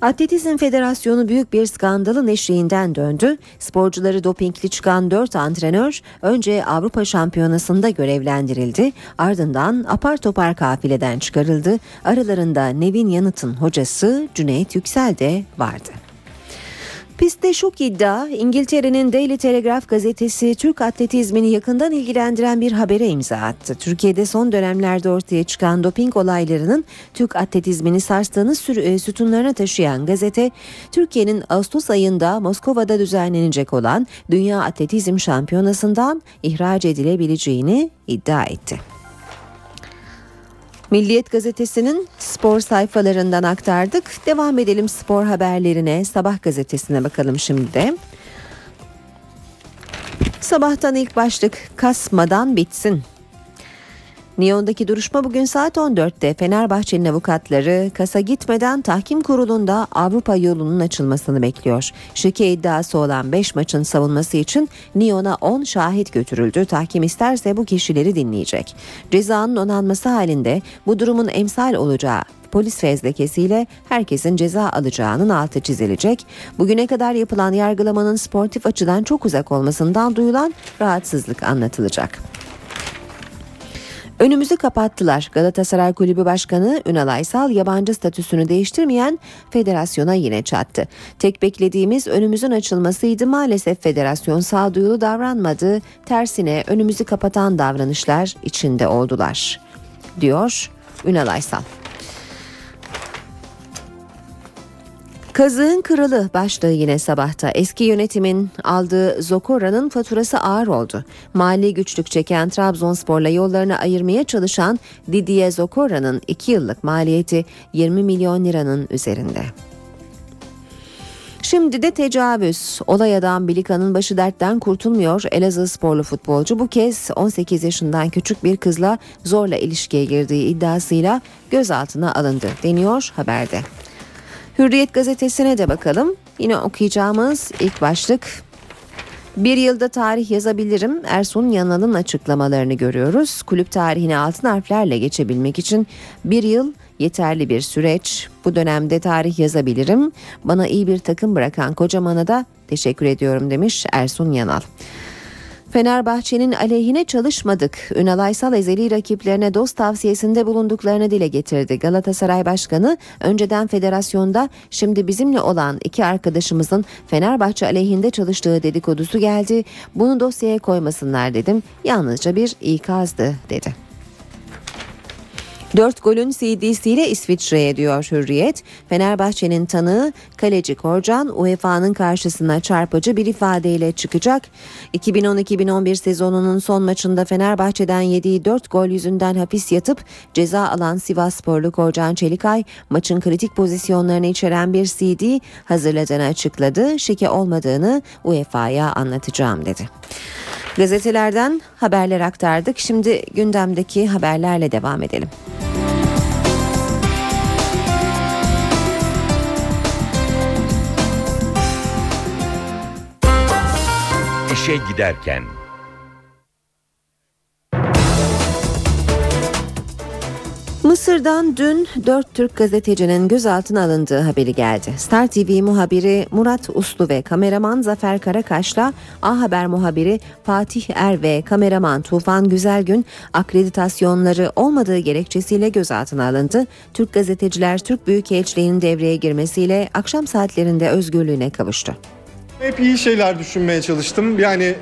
Atletizm Federasyonu büyük bir skandalın eşiğinden döndü. Sporcuları dopingli çıkan 4 antrenör önce Avrupa Şampiyonası'nda görevlendirildi. Ardından apar topar kafileden çıkarıldı. Aralarında Nevin Yanıt'ın hocası Cüneyt Yüksel de vardı. Pistte şok iddia İngiltere'nin Daily Telegraph gazetesi Türk atletizmini yakından ilgilendiren bir habere imza attı. Türkiye'de son dönemlerde ortaya çıkan doping olaylarının Türk atletizmini sarstığını sü- sütunlarına taşıyan gazete Türkiye'nin Ağustos ayında Moskova'da düzenlenecek olan Dünya Atletizm Şampiyonası'ndan ihraç edilebileceğini iddia etti. Milliyet gazetesinin spor sayfalarından aktardık. Devam edelim spor haberlerine. Sabah gazetesine bakalım şimdi de. Sabahtan ilk başlık kasmadan bitsin. Neon'daki duruşma bugün saat 14'te Fenerbahçe'nin avukatları kasa gitmeden tahkim kurulunda Avrupa yolunun açılmasını bekliyor. Şike iddiası olan 5 maçın savunması için Neon'a 10 şahit götürüldü. Tahkim isterse bu kişileri dinleyecek. Cezanın onanması halinde bu durumun emsal olacağı polis fezlekesiyle herkesin ceza alacağının altı çizilecek. Bugüne kadar yapılan yargılamanın sportif açıdan çok uzak olmasından duyulan rahatsızlık anlatılacak. Önümüzü kapattılar. Galatasaray Kulübü Başkanı Ünal Aysal yabancı statüsünü değiştirmeyen federasyona yine çattı. Tek beklediğimiz önümüzün açılmasıydı. Maalesef federasyon sağduyulu davranmadı. Tersine önümüzü kapatan davranışlar içinde oldular. Diyor Ünal Aysal. Kazığın kralı başlığı yine sabahta. Eski yönetimin aldığı Zokora'nın faturası ağır oldu. Mali güçlük çeken Trabzonspor'la yollarını ayırmaya çalışan Didier Zokora'nın 2 yıllık maliyeti 20 milyon liranın üzerinde. Şimdi de tecavüz. Olay adam Bilika'nın başı dertten kurtulmuyor. Elazığ sporlu futbolcu bu kez 18 yaşından küçük bir kızla zorla ilişkiye girdiği iddiasıyla gözaltına alındı deniyor haberde. Hürriyet gazetesine de bakalım. Yine okuyacağımız ilk başlık bir yılda tarih yazabilirim. Ersun Yanal'ın açıklamalarını görüyoruz. Kulüp tarihine altın harflerle geçebilmek için bir yıl yeterli bir süreç. Bu dönemde tarih yazabilirim. Bana iyi bir takım bırakan kocamana da teşekkür ediyorum demiş Ersun Yanal. Fenerbahçe'nin aleyhine çalışmadık. Ünal Aysal ezeli rakiplerine dost tavsiyesinde bulunduklarını dile getirdi. Galatasaray Başkanı önceden federasyonda şimdi bizimle olan iki arkadaşımızın Fenerbahçe aleyhinde çalıştığı dedikodusu geldi. Bunu dosyaya koymasınlar dedim. Yalnızca bir ikazdı dedi. 4 golün CD'siyle İsviçre'ye diyor Hürriyet. Fenerbahçe'nin tanığı kaleci Korcan UEFA'nın karşısına çarpıcı bir ifadeyle çıkacak. 2010-2011 sezonunun son maçında Fenerbahçe'den yediği 4 gol yüzünden hapis yatıp ceza alan Sivas Sporlu Korcan Çelikay maçın kritik pozisyonlarını içeren bir CD hazırladığını açıkladı. Şike olmadığını UEFA'ya anlatacağım dedi. Gazetelerden haberler aktardık. Şimdi gündemdeki haberlerle devam edelim. İşe giderken Mısır'dan dün 4 Türk gazetecinin gözaltına alındığı haberi geldi. Star TV muhabiri Murat Uslu ve kameraman Zafer Karakaş'la A Haber muhabiri Fatih Er ve kameraman Tufan Güzelgün akreditasyonları olmadığı gerekçesiyle gözaltına alındı. Türk gazeteciler Türk Büyükelçiliğinin devreye girmesiyle akşam saatlerinde özgürlüğüne kavuştu. Hep iyi şeyler düşünmeye çalıştım. Yani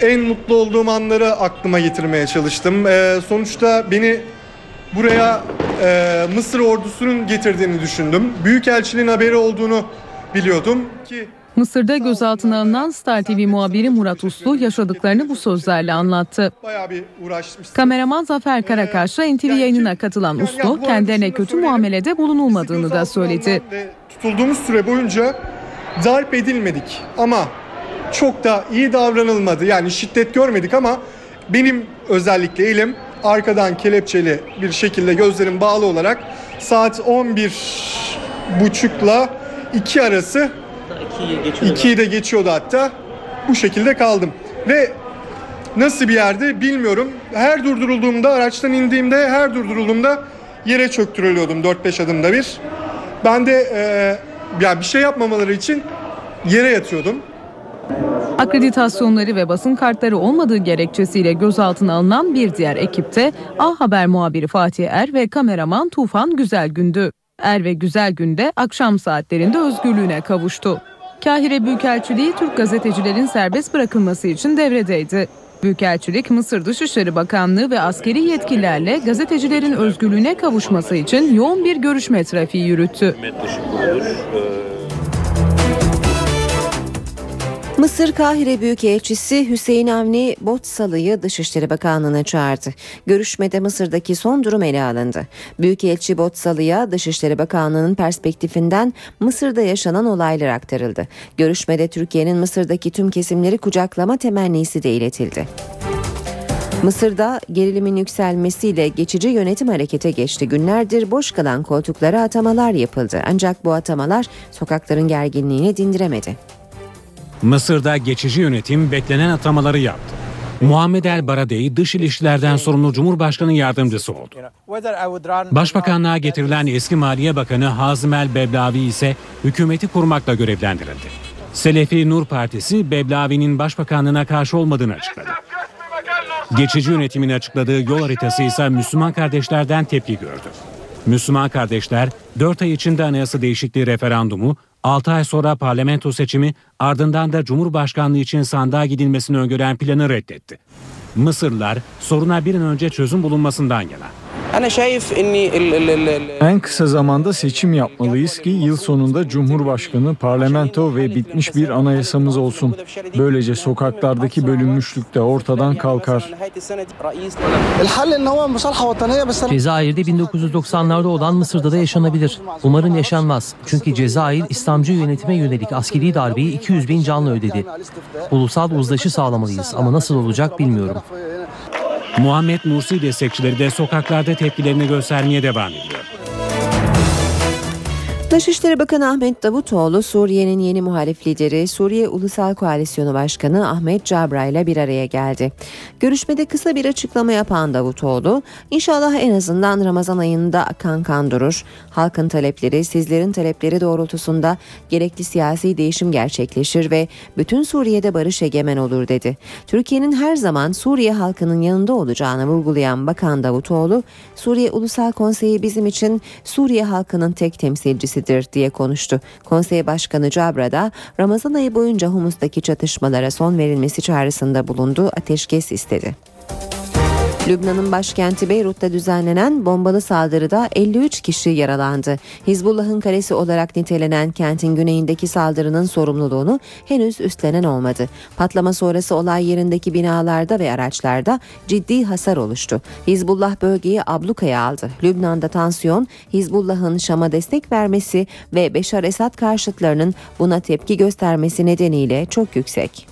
en mutlu olduğum anları aklıma getirmeye çalıştım. Ee, sonuçta beni buraya e, Mısır ordusunun getirdiğini düşündüm. Büyükelçiliğin haberi olduğunu biliyordum ki Mısır'da gözaltına alınan Star TV muhabiri Murat Uslu yaşadıklarını bu sözlerle anlattı. Kameraman Zafer Karakaş'la NTV yayınına katılan Uslu kendilerine kötü muamelede bulunulmadığını da söyledi. Tutulduğumuz süre boyunca darp edilmedik ama çok da iyi davranılmadı. Yani şiddet görmedik ama benim özellikle elim arkadan kelepçeli bir şekilde gözlerim bağlı olarak saat 11 buçukla 2 arası 2'yi de geçiyordu hatta. Bu şekilde kaldım. Ve nasıl bir yerde bilmiyorum. Her durdurulduğumda araçtan indiğimde her durdurulduğumda yere çöktürülüyordum 4-5 adımda bir. Ben de e, ya bir şey yapmamaları için yere yatıyordum Akreditasyonları ve basın kartları olmadığı gerekçesiyle gözaltına alınan bir diğer ekipte A Haber muhabiri Fatih Er ve kameraman Tufan Güzelgün'dü. Er ve Güzelgün de akşam saatlerinde özgürlüğüne kavuştu. Kahire Büyükelçiliği Türk gazetecilerin serbest bırakılması için devredeydi. Büyükelçilik Mısır Dışişleri Bakanlığı ve askeri yetkililerle gazetecilerin özgürlüğüne kavuşması için yoğun bir görüşme trafiği yürüttü. Mısır Kahire Büyükelçisi Hüseyin Avni Botsalı'yı Dışişleri Bakanlığı'na çağırdı. Görüşmede Mısır'daki son durum ele alındı. Büyükelçi Botsalı'ya Dışişleri Bakanlığı'nın perspektifinden Mısır'da yaşanan olaylar aktarıldı. Görüşmede Türkiye'nin Mısır'daki tüm kesimleri kucaklama temennisi de iletildi. Mısır'da gerilimin yükselmesiyle geçici yönetim harekete geçti. Günlerdir boş kalan koltuklara atamalar yapıldı. Ancak bu atamalar sokakların gerginliğini dindiremedi. Mısır'da geçici yönetim beklenen atamaları yaptı. Muhammed El Baradei dış ilişkilerden sorumlu Cumhurbaşkanı yardımcısı oldu. Başbakanlığa getirilen eski Maliye Bakanı Hazım El Beblavi ise hükümeti kurmakla görevlendirildi. Selefi Nur Partisi Beblavi'nin başbakanlığına karşı olmadığını açıkladı. Geçici yönetimin açıkladığı yol haritası ise Müslüman kardeşlerden tepki gördü. Müslüman kardeşler 4 ay içinde anayasa değişikliği referandumu, 6 ay sonra parlamento seçimi ardından da Cumhurbaşkanlığı için sandığa gidilmesini öngören planı reddetti. Mısırlılar soruna bir an önce çözüm bulunmasından yana. En kısa zamanda seçim yapmalıyız ki yıl sonunda Cumhurbaşkanı, parlamento ve bitmiş bir anayasamız olsun. Böylece sokaklardaki bölünmüşlük de ortadan kalkar. Cezayir'de 1990'larda olan Mısır'da da yaşanabilir. Umarım yaşanmaz. Çünkü Cezayir İslamcı yönetime yönelik askeri darbeyi 200 bin canlı ödedi. Ulusal uzlaşı sağlamalıyız ama nasıl olacak bilmiyorum. Muhammed Mursi destekçileri de sokaklarda tepkilerini göstermeye devam ediyor. Dışişleri Bakanı Ahmet Davutoğlu, Suriye'nin yeni muhalif lideri Suriye Ulusal Koalisyonu Başkanı Ahmet Cabra ile bir araya geldi. Görüşmede kısa bir açıklama yapan Davutoğlu, inşallah en azından Ramazan ayında akan kan durur. Halkın talepleri, sizlerin talepleri doğrultusunda gerekli siyasi değişim gerçekleşir ve bütün Suriye'de barış egemen olur dedi. Türkiye'nin her zaman Suriye halkının yanında olacağını vurgulayan Bakan Davutoğlu, Suriye Ulusal Konseyi bizim için Suriye halkının tek temsilcisi diye konuştu. Konsey Başkanı Cabra da Ramazan ayı boyunca Humus'taki çatışmalara son verilmesi çağrısında bulundu, ateşkes istedi. Lübnan'ın başkenti Beyrut'ta düzenlenen bombalı saldırıda 53 kişi yaralandı. Hizbullah'ın kalesi olarak nitelenen kentin güneyindeki saldırının sorumluluğunu henüz üstlenen olmadı. Patlama sonrası olay yerindeki binalarda ve araçlarda ciddi hasar oluştu. Hizbullah bölgeyi ablukaya aldı. Lübnan'da tansiyon, Hizbullah'ın Şam'a destek vermesi ve Beşar Esad karşıtlarının buna tepki göstermesi nedeniyle çok yüksek.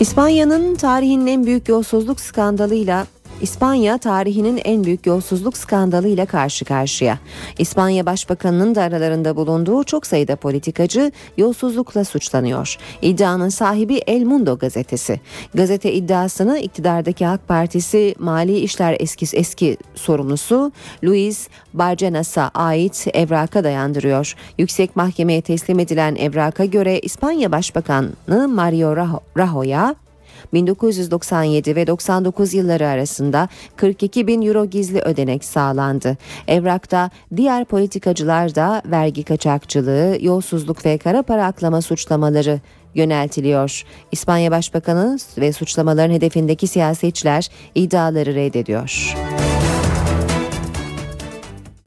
İspanya'nın tarihinin en büyük yolsuzluk skandalıyla İspanya tarihinin en büyük yolsuzluk skandalıyla karşı karşıya. İspanya Başbakanı'nın da aralarında bulunduğu çok sayıda politikacı yolsuzlukla suçlanıyor. İddianın sahibi El Mundo gazetesi. Gazete iddiasını iktidardaki Halk Partisi Mali İşler eski eski sorumlusu Luis Barcenas'a ait evraka dayandırıyor. Yüksek Mahkemeye teslim edilen evraka göre İspanya Başbakanı Mario Rajoy'a 1997 ve 99 yılları arasında 42 bin euro gizli ödenek sağlandı. Evrakta diğer politikacılar da vergi kaçakçılığı, yolsuzluk ve kara para aklama suçlamaları yöneltiliyor. İspanya Başbakanı ve suçlamaların hedefindeki siyasetçiler iddiaları reddediyor.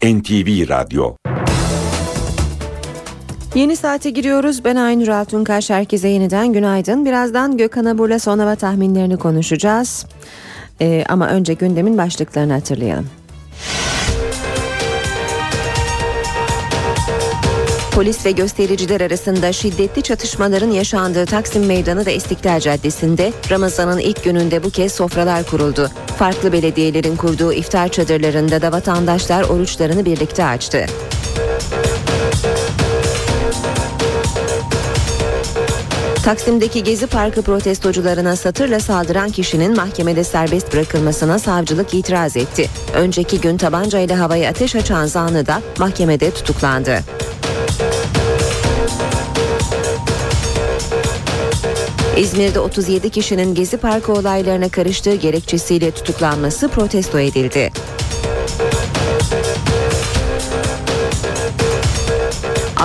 NTV Radyo Yeni saate giriyoruz. Ben Aynur Altunkaş. Herkese yeniden günaydın. Birazdan Gökhan Abur'la son hava tahminlerini konuşacağız. Ee, ama önce gündemin başlıklarını hatırlayalım. Polis ve göstericiler arasında şiddetli çatışmaların yaşandığı Taksim Meydanı ve İstiklal Caddesi'nde Ramazan'ın ilk gününde bu kez sofralar kuruldu. Farklı belediyelerin kurduğu iftar çadırlarında da vatandaşlar oruçlarını birlikte açtı. Taksim'deki Gezi Parkı protestocularına satırla saldıran kişinin mahkemede serbest bırakılmasına savcılık itiraz etti. Önceki gün tabancayla havaya ateş açan zanlı da mahkemede tutuklandı. İzmir'de 37 kişinin Gezi Parkı olaylarına karıştığı gerekçesiyle tutuklanması protesto edildi.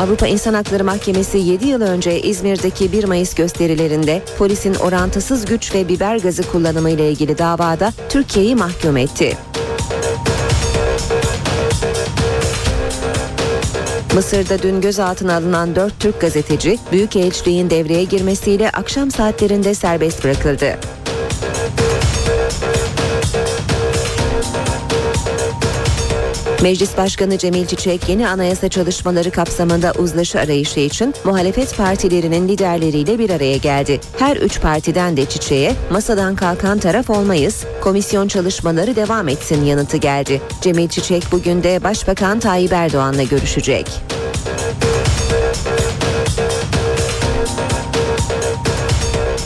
Avrupa İnsan Hakları Mahkemesi 7 yıl önce İzmir'deki 1 Mayıs gösterilerinde polisin orantısız güç ve biber gazı kullanımı ile ilgili davada Türkiye'yi mahkum etti. Mısır'da dün gözaltına alınan 4 Türk gazeteci Büyükelçiliğin devreye girmesiyle akşam saatlerinde serbest bırakıldı. Meclis Başkanı Cemil Çiçek yeni anayasa çalışmaları kapsamında uzlaşı arayışı için muhalefet partilerinin liderleriyle bir araya geldi. Her üç partiden de Çiçek'e masadan kalkan taraf olmayız, komisyon çalışmaları devam etsin yanıtı geldi. Cemil Çiçek bugün de Başbakan Tayyip Erdoğan'la görüşecek.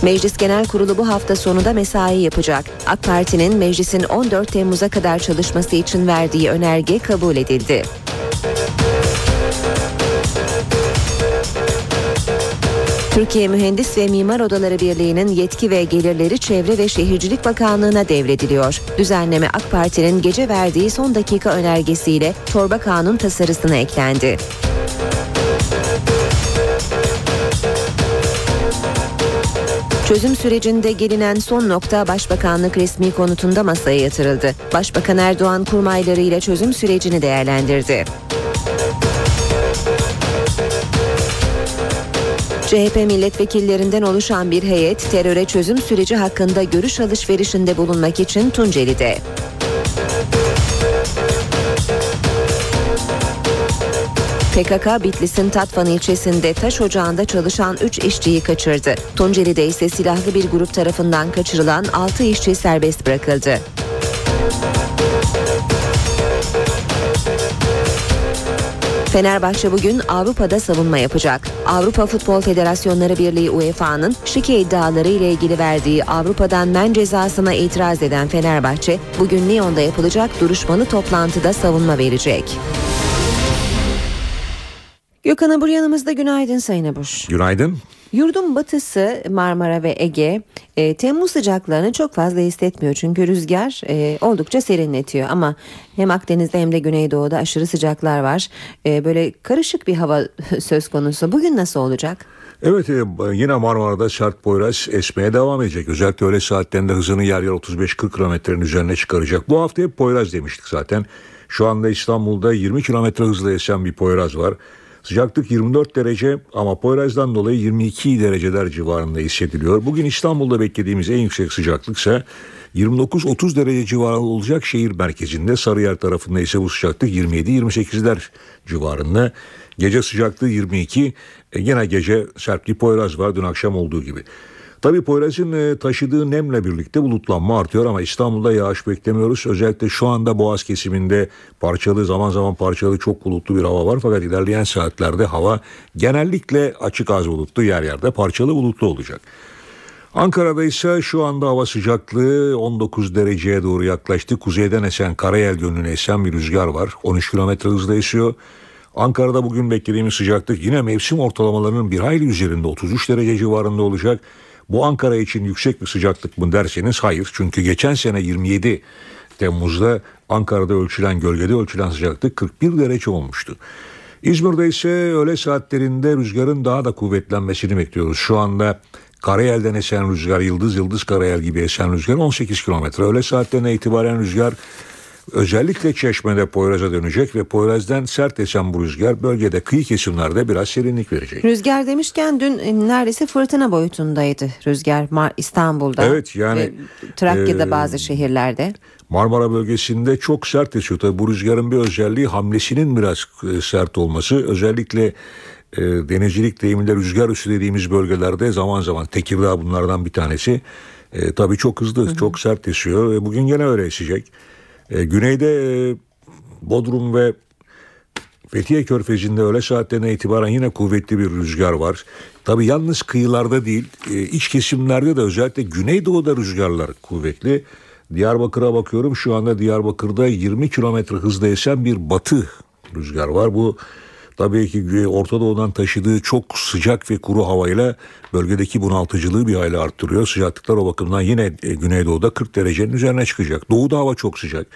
Meclis Genel Kurulu bu hafta sonunda mesai yapacak. AK Parti'nin meclisin 14 Temmuz'a kadar çalışması için verdiği önerge kabul edildi. Türkiye Mühendis ve Mimar Odaları Birliği'nin yetki ve gelirleri Çevre ve Şehircilik Bakanlığı'na devrediliyor. Düzenleme AK Parti'nin gece verdiği son dakika önergesiyle torba kanun tasarısına eklendi. Çözüm sürecinde gelinen son nokta Başbakanlık resmi konutunda masaya yatırıldı. Başbakan Erdoğan kurmaylarıyla çözüm sürecini değerlendirdi. CHP milletvekillerinden oluşan bir heyet teröre çözüm süreci hakkında görüş alışverişinde bulunmak için Tunceli'de. PKK Bitlis'in Tatvan ilçesinde taş ocağında çalışan 3 işçiyi kaçırdı. Tunceli'de ise silahlı bir grup tarafından kaçırılan 6 işçi serbest bırakıldı. Fenerbahçe bugün Avrupa'da savunma yapacak. Avrupa Futbol Federasyonları Birliği UEFA'nın şike iddiaları ile ilgili verdiği Avrupa'dan men cezasına itiraz eden Fenerbahçe bugün Lyon'da yapılacak duruşmalı toplantıda savunma verecek. Gökhan Abur yanımızda günaydın Sayın Abur. Günaydın. Yurdun batısı Marmara ve Ege e, Temmuz sıcaklarını çok fazla hissetmiyor çünkü rüzgar e, oldukça serinletiyor ama hem Akdeniz'de hem de Güneydoğu'da aşırı sıcaklar var. E, böyle karışık bir hava söz konusu. Bugün nasıl olacak? Evet e, yine Marmara'da sert boyraz esmeye devam edecek. Özellikle öğle saatlerinde hızını yer yer 35-40 kilometrenin üzerine çıkaracak. Bu hafta hep boyraz demiştik zaten. Şu anda İstanbul'da 20 kilometre hızla esen bir boyraz var. Sıcaklık 24 derece ama Poyraz'dan dolayı 22 dereceler civarında hissediliyor. Bugün İstanbul'da beklediğimiz en yüksek sıcaklık ise 29-30 derece civarında olacak şehir merkezinde. Sarıyer tarafında ise bu sıcaklık 27-28'ler civarında. Gece sıcaklığı 22. E, yine gece sert bir Poyraz var dün akşam olduğu gibi. Tabii Poyraz'ın e, taşıdığı nemle birlikte bulutlanma artıyor ama İstanbul'da yağış beklemiyoruz. Özellikle şu anda Boğaz kesiminde parçalı zaman zaman parçalı çok bulutlu bir hava var. Fakat ilerleyen saatlerde hava genellikle açık az bulutlu yer yerde parçalı bulutlu olacak. Ankara'da ise şu anda hava sıcaklığı 19 dereceye doğru yaklaştı. Kuzeyden esen Karayel gönlüne esen bir rüzgar var. 13 kilometre hızla esiyor. Ankara'da bugün beklediğimiz sıcaklık yine mevsim ortalamalarının bir hayli üzerinde 33 derece civarında olacak. Bu Ankara için yüksek bir sıcaklık mı derseniz hayır. Çünkü geçen sene 27 Temmuz'da Ankara'da ölçülen gölgede ölçülen sıcaklık 41 derece olmuştu. İzmir'de ise öğle saatlerinde rüzgarın daha da kuvvetlenmesini bekliyoruz. Şu anda Karayel'den esen rüzgar, yıldız yıldız Karayel gibi esen rüzgar 18 kilometre. Öğle saatlerine itibaren rüzgar Özellikle Çeşme'de Poyraz'a dönecek ve Poyraz'dan sert esen bu rüzgar bölgede kıyı kesimlerde biraz serinlik verecek. Rüzgar demişken dün e, neredeyse fırtına boyutundaydı rüzgar İstanbul'da. Evet yani. Trakya'da e, bazı şehirlerde. Marmara bölgesinde çok sert esiyor. Tabii bu rüzgarın bir özelliği hamlesinin biraz e, sert olması. Özellikle e, denizcilik deyiminde rüzgar üstü dediğimiz bölgelerde zaman zaman Tekirdağ bunlardan bir tanesi. E, tabii çok hızlı, çok sert esiyor. E, bugün gene öyle esecek. E, güneyde e, Bodrum ve Fethiye Körfezi'nde öğle saatlerine itibaren yine kuvvetli bir rüzgar var. Tabi yalnız kıyılarda değil e, iç kesimlerde de özellikle güneydoğuda rüzgarlar kuvvetli. Diyarbakır'a bakıyorum şu anda Diyarbakır'da 20 kilometre hızla esen bir batı rüzgar var. Bu tabii ki Orta Doğu'dan taşıdığı çok sıcak ve kuru havayla bölgedeki bunaltıcılığı bir hayli arttırıyor. Sıcaklıklar o bakımdan yine e, Güneydoğu'da 40 derecenin üzerine çıkacak. Doğuda hava çok sıcak.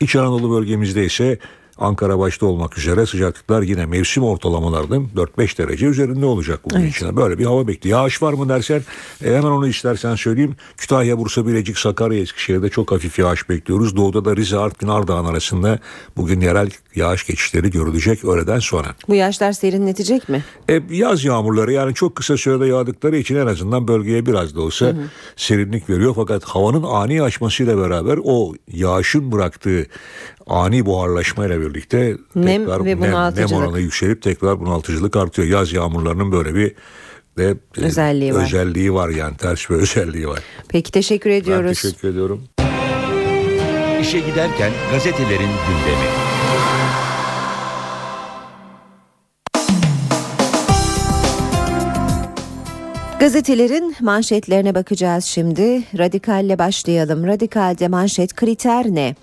İç Anadolu bölgemizde ise Ankara başta olmak üzere sıcaklıklar yine mevsim ortalamalarının 4-5 derece üzerinde olacak bugün evet. için. Böyle bir hava bekliyor. Yağış var mı dersen e, hemen onu istersen söyleyeyim. Kütahya, Bursa, Bilecik, Sakarya, Eskişehir'de çok hafif yağış bekliyoruz. Doğuda da Rize, Artvin, Ardahan arasında bugün yerel yağış geçişleri görülecek öğleden sonra. Bu yağışlar serinletecek mi? E, yaz yağmurları yani çok kısa sürede yağdıkları için en azından bölgeye biraz da olsa hı hı. serinlik veriyor. Fakat havanın ani açmasıyla beraber o yağışın bıraktığı ani buharlaşmayla birlikte nem tekrar ve nem, nem oranı yükselip tekrar bunaltıcılık artıyor. Yaz yağmurlarının böyle bir de özelliği, e, var. özelliği var yani ters bir özelliği var. Peki teşekkür ediyoruz. Ben teşekkür ediyorum. İşe giderken gazetelerin gündemi. Gazetelerin manşetlerine bakacağız şimdi. Radikalle başlayalım. Radikalde manşet kriter ne?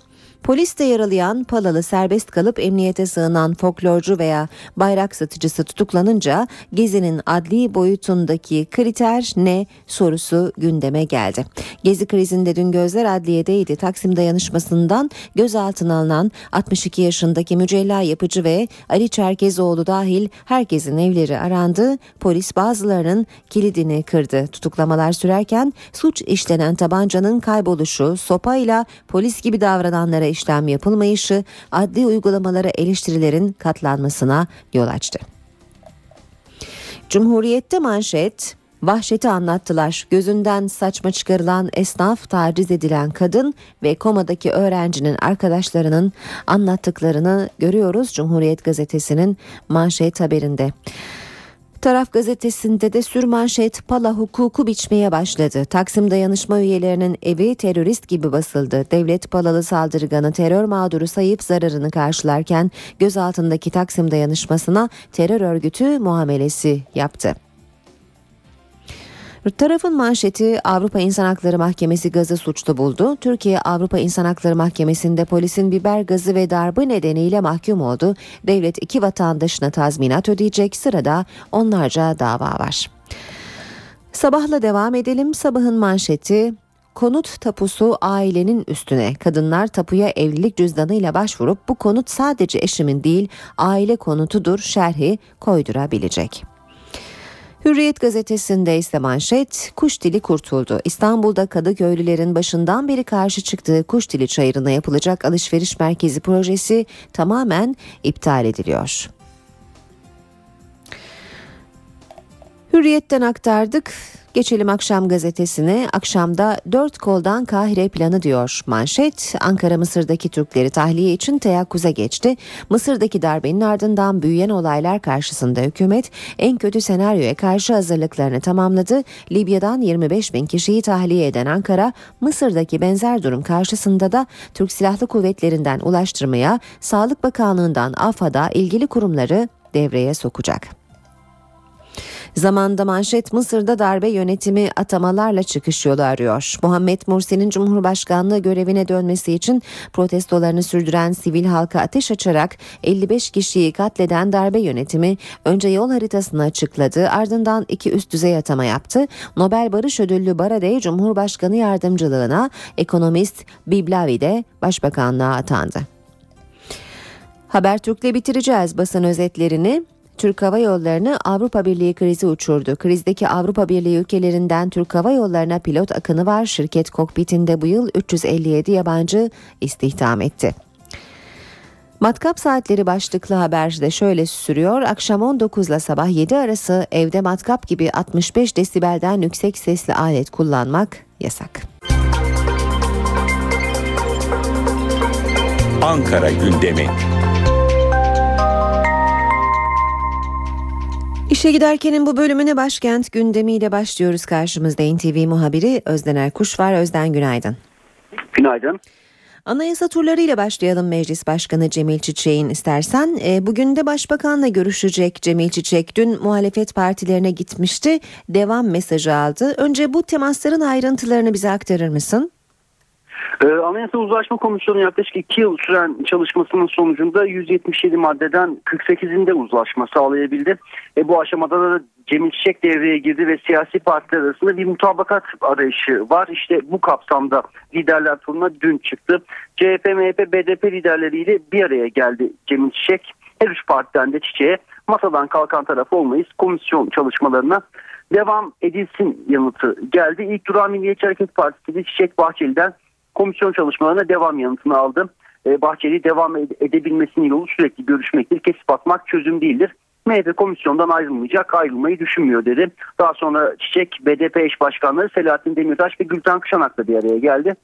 Poliste yaralayan Palalı serbest kalıp emniyete sığınan folklorcu veya bayrak satıcısı tutuklanınca Gezi'nin adli boyutundaki kriter ne sorusu gündeme geldi. Gezi krizinde dün gözler adliyedeydi. Taksim dayanışmasından gözaltına alınan 62 yaşındaki mücella yapıcı ve Ali Çerkezoğlu dahil herkesin evleri arandı. Polis bazılarının kilidini kırdı. Tutuklamalar sürerken suç işlenen tabancanın kayboluşu, sopayla polis gibi davrananlara işlem yapılmayışı adli uygulamalara eleştirilerin katlanmasına yol açtı. Cumhuriyette manşet Vahşeti anlattılar. Gözünden saçma çıkarılan esnaf, taciz edilen kadın ve komadaki öğrencinin arkadaşlarının anlattıklarını görüyoruz Cumhuriyet gazetesinin manşet haberinde. Taraf gazetesinde de sürmanşet pala hukuku biçmeye başladı. Taksim dayanışma üyelerinin evi terörist gibi basıldı. Devlet palalı saldırganı terör mağduru sayıp zararını karşılarken gözaltındaki Taksim dayanışmasına terör örgütü muamelesi yaptı. Tarafın manşeti Avrupa İnsan Hakları Mahkemesi gazı suçlu buldu. Türkiye Avrupa İnsan Hakları Mahkemesi'nde polisin biber gazı ve darbe nedeniyle mahkum oldu. Devlet iki vatandaşına tazminat ödeyecek sırada onlarca dava var. Sabahla devam edelim. Sabahın manşeti Konut tapusu ailenin üstüne. Kadınlar tapuya evlilik cüzdanıyla başvurup bu konut sadece eşimin değil aile konutudur şerhi koydurabilecek. Hürriyet gazetesinde ise manşet kuş dili kurtuldu. İstanbul'da Kadıköylülerin başından beri karşı çıktığı kuş dili çayırına yapılacak alışveriş merkezi projesi tamamen iptal ediliyor. Hürriyetten aktardık. Geçelim akşam gazetesine. Akşamda dört koldan Kahire planı diyor. Manşet Ankara Mısır'daki Türkleri tahliye için teyakkuza geçti. Mısır'daki darbenin ardından büyüyen olaylar karşısında hükümet en kötü senaryoya karşı hazırlıklarını tamamladı. Libya'dan 25 bin kişiyi tahliye eden Ankara, Mısır'daki benzer durum karşısında da Türk Silahlı Kuvvetlerinden ulaştırmaya, Sağlık Bakanlığı'ndan AFAD'a ilgili kurumları devreye sokacak. Zamanda manşet Mısır'da darbe yönetimi atamalarla çıkış yolu arıyor. Muhammed Mursi'nin Cumhurbaşkanlığı görevine dönmesi için protestolarını sürdüren sivil halka ateş açarak 55 kişiyi katleden darbe yönetimi önce yol haritasını açıkladı ardından iki üst düzey atama yaptı. Nobel Barış Ödüllü Baradey Cumhurbaşkanı yardımcılığına ekonomist Biblavi de başbakanlığa atandı. Habertürk'le bitireceğiz basın özetlerini. Türk Hava Yolları'nı Avrupa Birliği krizi uçurdu. Krizdeki Avrupa Birliği ülkelerinden Türk Hava Yolları'na pilot akını var. Şirket kokpitinde bu yıl 357 yabancı istihdam etti. Matkap saatleri başlıklı haber de şöyle sürüyor. Akşam 19 ile sabah 7 arası evde matkap gibi 65 desibelden yüksek sesli alet kullanmak yasak. Ankara gündemi. İşe giderkenin bu bölümüne başkent gündemiyle başlıyoruz. Karşımızda NTV muhabiri Özden Erkuş var. Özden günaydın. Günaydın. Anayasa turlarıyla başlayalım Meclis Başkanı Cemil Çiçek'in istersen. E, bugün de Başbakan'la görüşecek Cemil Çiçek. Dün muhalefet partilerine gitmişti. Devam mesajı aldı. Önce bu temasların ayrıntılarını bize aktarır mısın? Ee, Anayasa Uzlaşma Komisyonu yaklaşık 2 yıl süren çalışmasının sonucunda 177 maddeden 48'inde uzlaşma sağlayabildi. E, bu aşamada da Cemil Çiçek devreye girdi ve siyasi partiler arasında bir mutabakat arayışı var. İşte bu kapsamda liderler turuna dün çıktı. CHP, MHP, BDP liderleriyle bir araya geldi Cemil Çiçek. Her üç partiden de Çiçek'e masadan kalkan taraf olmayız komisyon çalışmalarına devam edilsin yanıtı geldi. İlk durağı Milliyetçi Hareket Partisi de Çiçek Bahçeli'den komisyon çalışmalarına devam yanıtını aldım. Ee, Bahçeli devam edebilmesinin yolu sürekli görüşmektir. Kesip atmak çözüm değildir. MHP komisyondan ayrılmayacak, ayrılmayı düşünmüyor dedi. Daha sonra Çiçek, BDP eş başkanları Selahattin Demirtaş ve Gülten Kışanak'la bir araya geldi.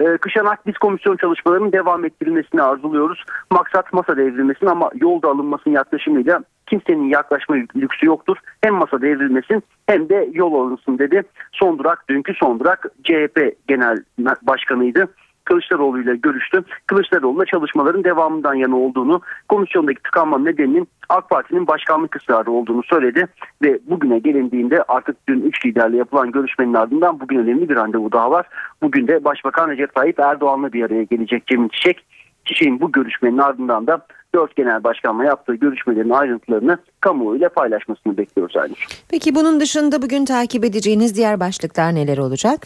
Ee, Kışanak biz komisyon çalışmalarının devam ettirilmesini arzuluyoruz. Maksat masa devrilmesin ama yolda alınmasının yaklaşımıyla kimsenin yaklaşma lüksü yoktur. Hem masa devrilmesin hem de yol alınsın dedi. Son durak dünkü son durak CHP Genel Başkanıydı. Kılıçdaroğlu ile görüştü. Kılıçdaroğlu'na çalışmaların devamından yana olduğunu, komisyondaki tıkanma nedeninin AK Parti'nin başkanlık ısrarı olduğunu söyledi ve bugüne gelindiğinde artık dün 3 liderle yapılan görüşmenin ardından bugün önemli bir randevu daha var. Bugün de Başbakan Recep Tayyip Erdoğan'la bir araya gelecek Cemil Çiçek. Çiçek'in bu görüşmenin ardından da dört genel başkanla yaptığı görüşmelerin ayrıntılarını kamuoyuyla paylaşmasını bekliyoruz aynı. Peki bunun dışında bugün takip edeceğiniz diğer başlıklar neler olacak?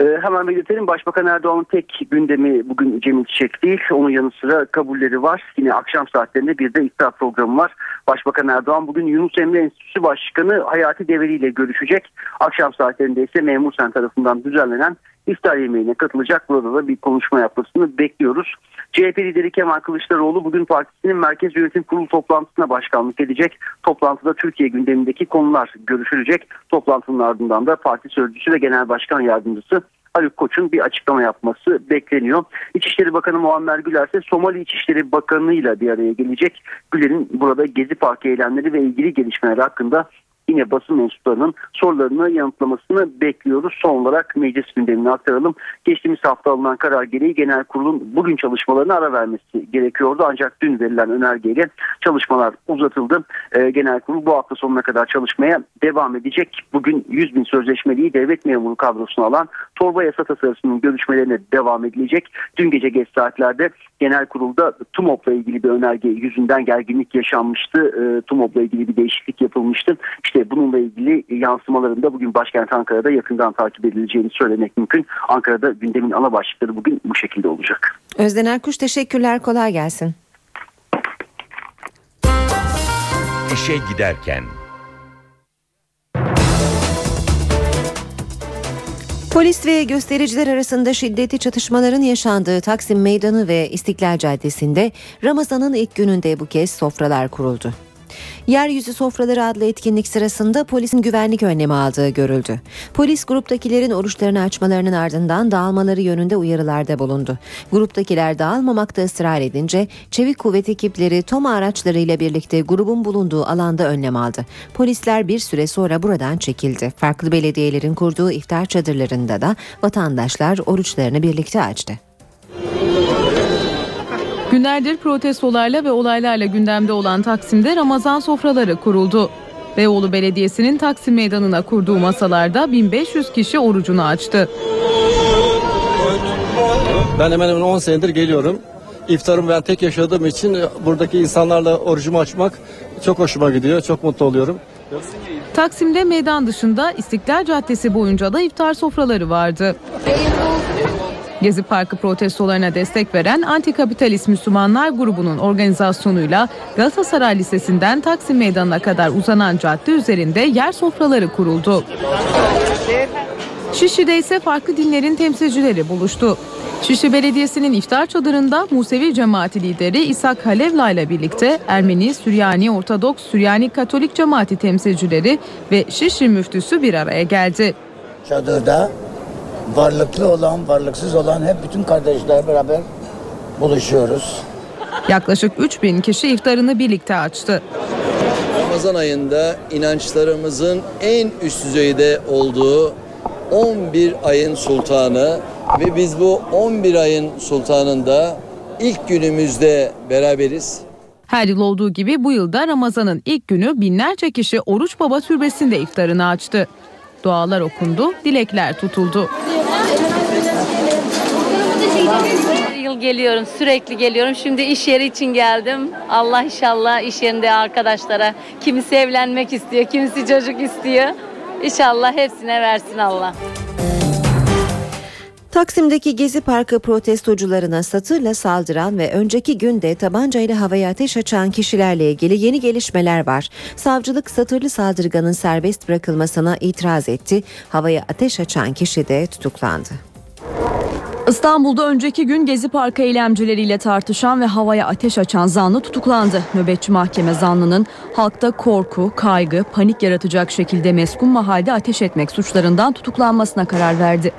Ee, hemen belirtelim Başbakan Erdoğan'ın tek gündemi bugün Cemil Çiçek değil. Onun yanı sıra kabulleri var. Yine akşam saatlerinde bir de iftar programı var. Başbakan Erdoğan bugün Yunus Emre Enstitüsü Başkanı Hayati Develi ile görüşecek. Akşam saatlerinde ise Memur Sen tarafından düzenlenen iftar yemeğine katılacak. Burada da bir konuşma yapmasını bekliyoruz. CHP lideri Kemal Kılıçdaroğlu bugün partisinin Merkez Yönetim Kurulu toplantısına başkanlık edecek. Toplantıda Türkiye gündemindeki konular görüşülecek. Toplantının ardından da parti sözcüsü ve genel başkan yardımcısı Haluk Koç'un bir açıklama yapması bekleniyor. İçişleri Bakanı Muammer Güler ise Somali İçişleri Bakanı ile bir araya gelecek. Güler'in burada Gezi Parkı eylemleri ve ilgili gelişmeler hakkında yine basın mensuplarının sorularını yanıtlamasını bekliyoruz. Son olarak meclis gündemini aktaralım. Geçtiğimiz hafta alınan karar gereği genel kurulun bugün çalışmalarına ara vermesi gerekiyordu. Ancak dün verilen önergeyle çalışmalar uzatıldı. Ee, genel kurul bu hafta sonuna kadar çalışmaya devam edecek. Bugün 100 bin sözleşmeliyi devlet memuru kadrosuna alan torba yasa tasarısının görüşmelerine devam edilecek. Dün gece geç saatlerde genel kurulda TUMOP'la ilgili bir önerge yüzünden gerginlik yaşanmıştı. E, TUMOP'la ilgili bir değişiklik yapılmıştı. İşte bununla ilgili yansımalarında bugün başkent Ankara'da yakından takip edileceğini söylemek mümkün. Ankara'da gündemin ana başlıkları bugün bu şekilde olacak. Özden Erkuş teşekkürler kolay gelsin. İşe giderken Polis ve göstericiler arasında şiddetli çatışmaların yaşandığı Taksim Meydanı ve İstiklal Caddesi'nde Ramazan'ın ilk gününde bu kez sofralar kuruldu. Yeryüzü Sofraları adlı etkinlik sırasında polisin güvenlik önlemi aldığı görüldü. Polis gruptakilerin oruçlarını açmalarının ardından dağılmaları yönünde uyarılarda bulundu. Gruptakiler dağılmamakta ısrar edince çevik kuvvet ekipleri TOMA araçlarıyla birlikte grubun bulunduğu alanda önlem aldı. Polisler bir süre sonra buradan çekildi. Farklı belediyelerin kurduğu iftar çadırlarında da vatandaşlar oruçlarını birlikte açtı. Günlerdir protestolarla ve olaylarla gündemde olan Taksim'de Ramazan sofraları kuruldu. Beyoğlu Belediyesi'nin Taksim Meydanı'na kurduğu masalarda 1500 kişi orucunu açtı. Ben hemen hemen 10 senedir geliyorum. İftarımı ben tek yaşadığım için buradaki insanlarla orucumu açmak çok hoşuma gidiyor. Çok mutlu oluyorum. Taksim'de meydan dışında İstiklal Caddesi boyunca da iftar sofraları vardı. Gezi Parkı protestolarına destek veren Antikapitalist Müslümanlar grubunun organizasyonuyla Galatasaray Lisesi'nden Taksim Meydanı'na kadar uzanan cadde üzerinde yer sofraları kuruldu. Şişli'de ise farklı dinlerin temsilcileri buluştu. Şişli Belediyesi'nin iftar çadırında Musevi cemaati lideri İshak Halevla ile birlikte Ermeni, Süryani, Ortodoks, Süryani Katolik cemaati temsilcileri ve Şişli müftüsü bir araya geldi. Çadırda varlıklı olan, varlıksız olan hep bütün kardeşler beraber buluşuyoruz. Yaklaşık 3000 kişi iftarını birlikte açtı. Ramazan ayında inançlarımızın en üst düzeyde olduğu 11 ayın sultanı ve biz bu 11 ayın sultanında ilk günümüzde beraberiz. Her yıl olduğu gibi bu yılda Ramazan'ın ilk günü binlerce kişi Oruç Baba Türbesi'nde iftarını açtı. Dualar okundu, dilekler tutuldu. Yıl geliyorum, sürekli geliyorum. Şimdi iş yeri için geldim. Allah inşallah iş yerinde arkadaşlara kimisi evlenmek istiyor, kimisi çocuk istiyor. İnşallah hepsine versin Allah. Taksim'deki Gezi Parkı protestocularına satırla saldıran ve önceki günde tabancayla havaya ateş açan kişilerle ilgili yeni gelişmeler var. Savcılık satırlı saldırganın serbest bırakılmasına itiraz etti. Havaya ateş açan kişi de tutuklandı. İstanbul'da önceki gün Gezi Parkı eylemcileriyle tartışan ve havaya ateş açan zanlı tutuklandı. Nöbetçi mahkeme zanlının halkta korku, kaygı, panik yaratacak şekilde meskun mahalde ateş etmek suçlarından tutuklanmasına karar verdi.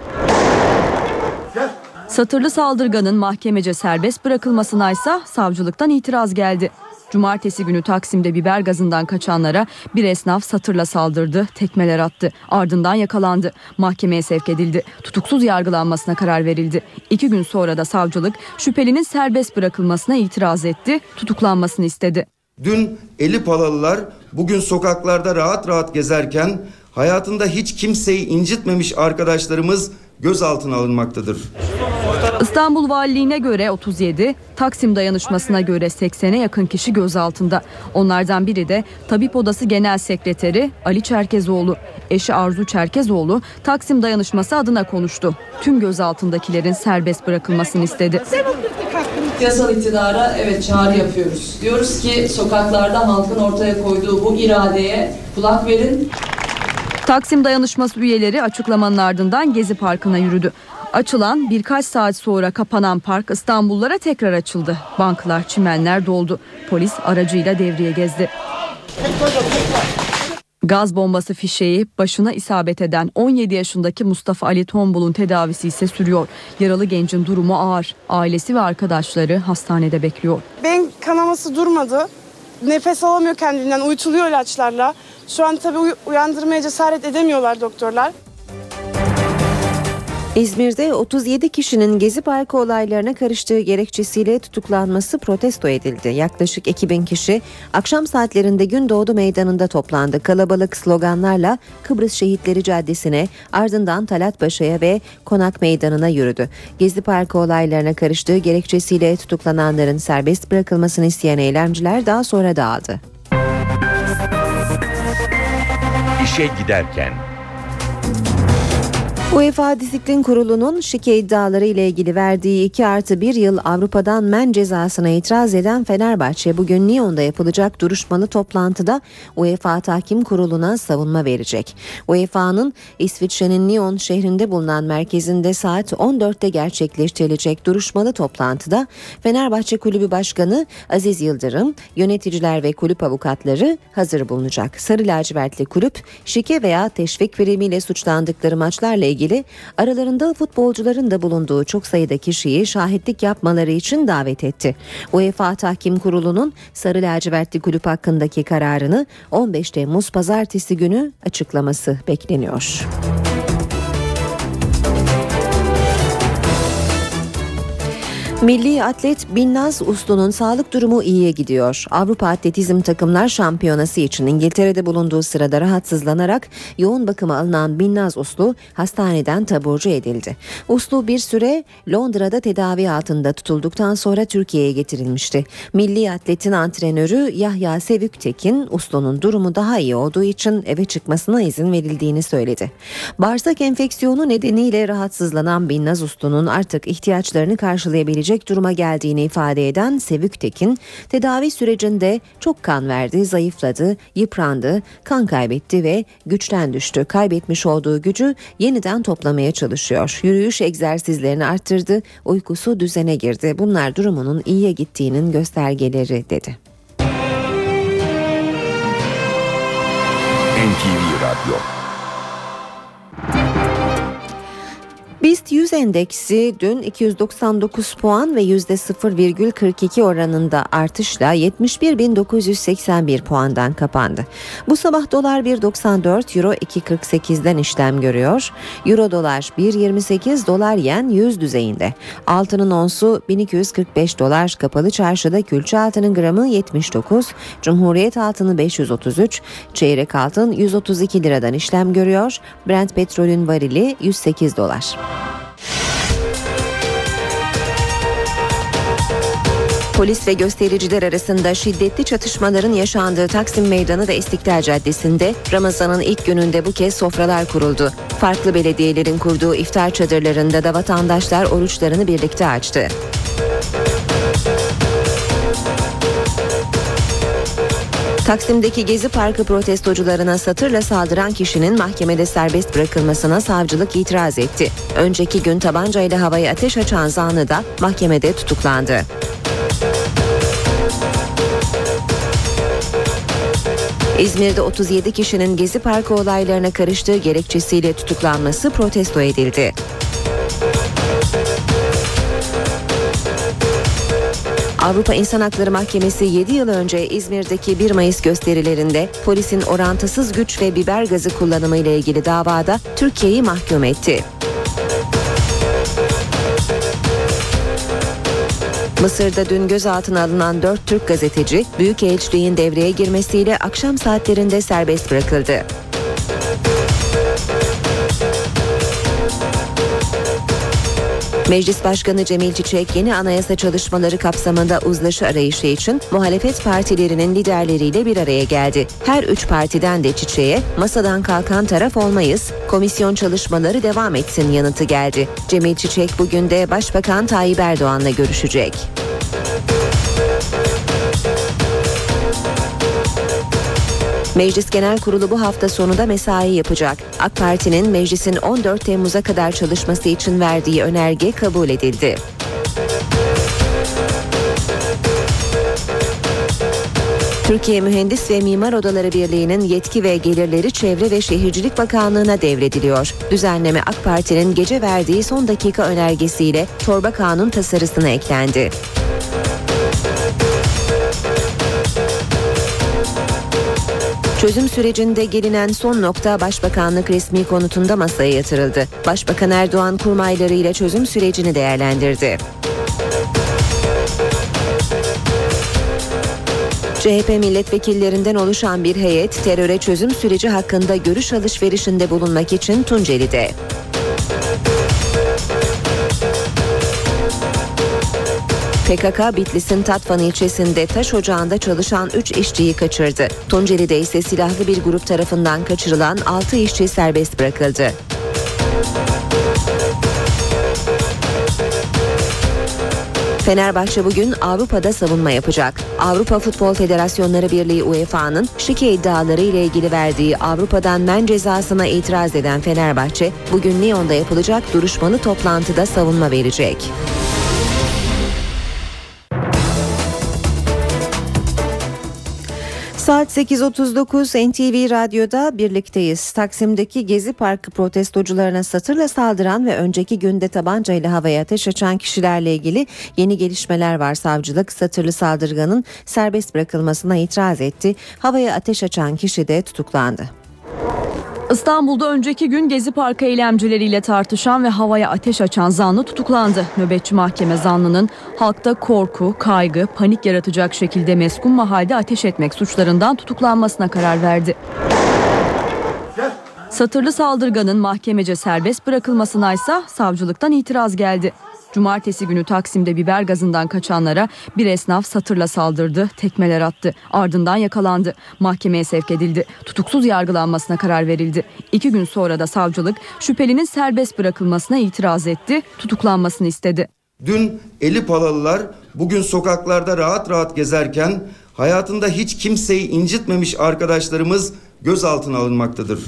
Satırlı saldırganın mahkemece serbest bırakılmasına ise savcılıktan itiraz geldi. Cumartesi günü Taksim'de biber gazından kaçanlara bir esnaf satırla saldırdı, tekmeler attı. Ardından yakalandı. Mahkemeye sevk edildi. Tutuksuz yargılanmasına karar verildi. İki gün sonra da savcılık şüphelinin serbest bırakılmasına itiraz etti, tutuklanmasını istedi. Dün eli palalılar bugün sokaklarda rahat rahat gezerken hayatında hiç kimseyi incitmemiş arkadaşlarımız gözaltına alınmaktadır. İstanbul Valiliğine göre 37, Taksim dayanışmasına göre 80'e yakın kişi gözaltında. Onlardan biri de Tabip Odası Genel Sekreteri Ali Çerkezoğlu. Eşi Arzu Çerkezoğlu Taksim dayanışması adına konuştu. Tüm gözaltındakilerin serbest bırakılmasını istedi. Yasal iktidara evet çağrı yapıyoruz. Diyoruz ki sokaklarda halkın ortaya koyduğu bu iradeye kulak verin. Taksim dayanışması üyeleri açıklamanın ardından Gezi Parkı'na yürüdü. Açılan birkaç saat sonra kapanan park İstanbullulara tekrar açıldı. Banklar, çimenler doldu. Polis aracıyla devreye gezdi. Gaz bombası fişeği başına isabet eden 17 yaşındaki Mustafa Ali Tombul'un tedavisi ise sürüyor. Yaralı gencin durumu ağır. Ailesi ve arkadaşları hastanede bekliyor. Beyin kanaması durmadı. Nefes alamıyor kendinden, uyutuluyor ilaçlarla. Şu an tabii uy- uyandırmaya cesaret edemiyorlar doktorlar. İzmir'de 37 kişinin Gezi Parkı olaylarına karıştığı gerekçesiyle tutuklanması protesto edildi. Yaklaşık 2000 kişi akşam saatlerinde Gündoğdu Meydanı'nda toplandı. Kalabalık sloganlarla Kıbrıs Şehitleri Caddesi'ne ardından Talat Paşa'ya ve Konak Meydanı'na yürüdü. Gezi Parkı olaylarına karıştığı gerekçesiyle tutuklananların serbest bırakılmasını isteyen eylemciler daha sonra dağıldı. İşe giderken UEFA Disiplin Kurulu'nun şike iddiaları ile ilgili verdiği 2 artı 1 yıl Avrupa'dan men cezasına itiraz eden Fenerbahçe bugün Lyon'da yapılacak duruşmalı toplantıda UEFA Tahkim Kurulu'na savunma verecek. UEFA'nın İsviçre'nin Lyon şehrinde bulunan merkezinde saat 14'te gerçekleştirilecek duruşmalı toplantıda Fenerbahçe Kulübü Başkanı Aziz Yıldırım, yöneticiler ve kulüp avukatları hazır bulunacak. Sarı lacivertli kulüp şike veya teşvik primiyle suçlandıkları maçlarla ilgili aralarında futbolcuların da bulunduğu çok sayıda kişiyi şahitlik yapmaları için davet etti. UEFA Tahkim Kurulu'nun Sarı lacivertli kulüp hakkındaki kararını 15 Temmuz pazartesi günü açıklaması bekleniyor. Milli atlet Binnaz Uslu'nun sağlık durumu iyiye gidiyor. Avrupa Atletizm Takımlar Şampiyonası için İngiltere'de bulunduğu sırada rahatsızlanarak yoğun bakıma alınan Binnaz Uslu hastaneden taburcu edildi. Uslu bir süre Londra'da tedavi altında tutulduktan sonra Türkiye'ye getirilmişti. Milli atletin antrenörü Yahya Sevüktekin Uslu'nun durumu daha iyi olduğu için eve çıkmasına izin verildiğini söyledi. Bağırsak enfeksiyonu nedeniyle rahatsızlanan Binnaz Uslu'nun artık ihtiyaçlarını karşılayabilecek duruma geldiğini ifade eden Sevük Tekin, tedavi sürecinde çok kan verdi, zayıfladı, yıprandı, kan kaybetti ve güçten düştü. Kaybetmiş olduğu gücü yeniden toplamaya çalışıyor. Yürüyüş egzersizlerini arttırdı, uykusu düzene girdi. Bunlar durumunun iyiye gittiğinin göstergeleri dedi. NTV Radyo BIST 100 endeksi dün 299 puan ve %0,42 oranında artışla 71.981 puandan kapandı. Bu sabah dolar 1.94, euro 2.48'den işlem görüyor. Euro dolar 1.28, dolar yen 100 düzeyinde. Altının onsu 1245 dolar, kapalı çarşıda külçe altının gramı 79, Cumhuriyet altını 533, çeyrek altın 132 liradan işlem görüyor. Brent petrolün varili 108 dolar. Polis ve göstericiler arasında şiddetli çatışmaların yaşandığı Taksim Meydanı ve İstiklal Caddesi'nde Ramazan'ın ilk gününde bu kez sofralar kuruldu. Farklı belediyelerin kurduğu iftar çadırlarında da vatandaşlar oruçlarını birlikte açtı. Taksim'deki Gezi Parkı protestocularına satırla saldıran kişinin mahkemede serbest bırakılmasına savcılık itiraz etti. Önceki gün tabancayla havaya ateş açan zanlı da mahkemede tutuklandı. İzmir'de 37 kişinin Gezi Parkı olaylarına karıştığı gerekçesiyle tutuklanması protesto edildi. Avrupa İnsan Hakları Mahkemesi 7 yıl önce İzmir'deki 1 Mayıs gösterilerinde polisin orantısız güç ve biber gazı kullanımı ile ilgili davada Türkiye'yi mahkum etti. Mısır'da dün gözaltına alınan 4 Türk gazeteci Büyükelçiliğin devreye girmesiyle akşam saatlerinde serbest bırakıldı. Meclis Başkanı Cemil Çiçek yeni anayasa çalışmaları kapsamında uzlaşı arayışı için muhalefet partilerinin liderleriyle bir araya geldi. Her üç partiden de Çiçek'e masadan kalkan taraf olmayız, komisyon çalışmaları devam etsin yanıtı geldi. Cemil Çiçek bugün de Başbakan Tayyip Erdoğan'la görüşecek. Meclis Genel Kurulu bu hafta sonunda mesai yapacak. AK Parti'nin meclisin 14 Temmuz'a kadar çalışması için verdiği önerge kabul edildi. Türkiye Mühendis ve Mimar Odaları Birliği'nin yetki ve gelirleri Çevre ve Şehircilik Bakanlığı'na devrediliyor. Düzenleme AK Parti'nin gece verdiği son dakika önergesiyle torba kanun tasarısına eklendi. Çözüm sürecinde gelinen son nokta Başbakanlık resmi konutunda masaya yatırıldı. Başbakan Erdoğan kurmaylarıyla çözüm sürecini değerlendirdi. CHP milletvekillerinden oluşan bir heyet teröre çözüm süreci hakkında görüş alışverişinde bulunmak için Tunceli'de. PKK Bitlis'in Tatvan ilçesinde taş ocağında çalışan 3 işçiyi kaçırdı. Tunceli'de ise silahlı bir grup tarafından kaçırılan 6 işçi serbest bırakıldı. Fenerbahçe bugün Avrupa'da savunma yapacak. Avrupa Futbol Federasyonları Birliği UEFA'nın şike iddiaları ile ilgili verdiği Avrupa'dan men cezasına itiraz eden Fenerbahçe bugün Lyon'da yapılacak duruşmalı toplantıda savunma verecek. Saat 8.39 NTV Radyo'da birlikteyiz. Taksim'deki Gezi Parkı protestocularına satırla saldıran ve önceki günde tabancayla havaya ateş açan kişilerle ilgili yeni gelişmeler var. Savcılık satırlı saldırganın serbest bırakılmasına itiraz etti. Havaya ateş açan kişi de tutuklandı. İstanbul'da önceki gün Gezi Parkı eylemcileriyle tartışan ve havaya ateş açan zanlı tutuklandı. Nöbetçi mahkeme zanlının halkta korku, kaygı, panik yaratacak şekilde meskun mahalde ateş etmek suçlarından tutuklanmasına karar verdi. Satırlı saldırganın mahkemece serbest bırakılmasına ise savcılıktan itiraz geldi. Cumartesi günü Taksim'de biber gazından kaçanlara bir esnaf satırla saldırdı, tekmeler attı. Ardından yakalandı. Mahkemeye sevk edildi. Tutuksuz yargılanmasına karar verildi. İki gün sonra da savcılık şüphelinin serbest bırakılmasına itiraz etti, tutuklanmasını istedi. Dün eli palalılar bugün sokaklarda rahat rahat gezerken hayatında hiç kimseyi incitmemiş arkadaşlarımız gözaltına alınmaktadır.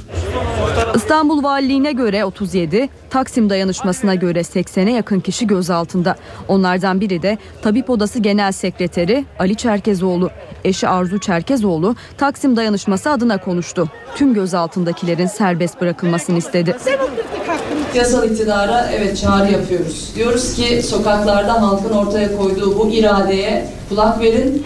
İstanbul Valiliğine göre 37, Taksim dayanışmasına göre 80'e yakın kişi gözaltında. Onlardan biri de Tabip Odası Genel Sekreteri Ali Çerkezoğlu. Eşi Arzu Çerkezoğlu Taksim dayanışması adına konuştu. Tüm gözaltındakilerin serbest bırakılmasını istedi. yasal iktidara evet çağrı yapıyoruz. Diyoruz ki sokaklarda halkın ortaya koyduğu bu iradeye kulak verin.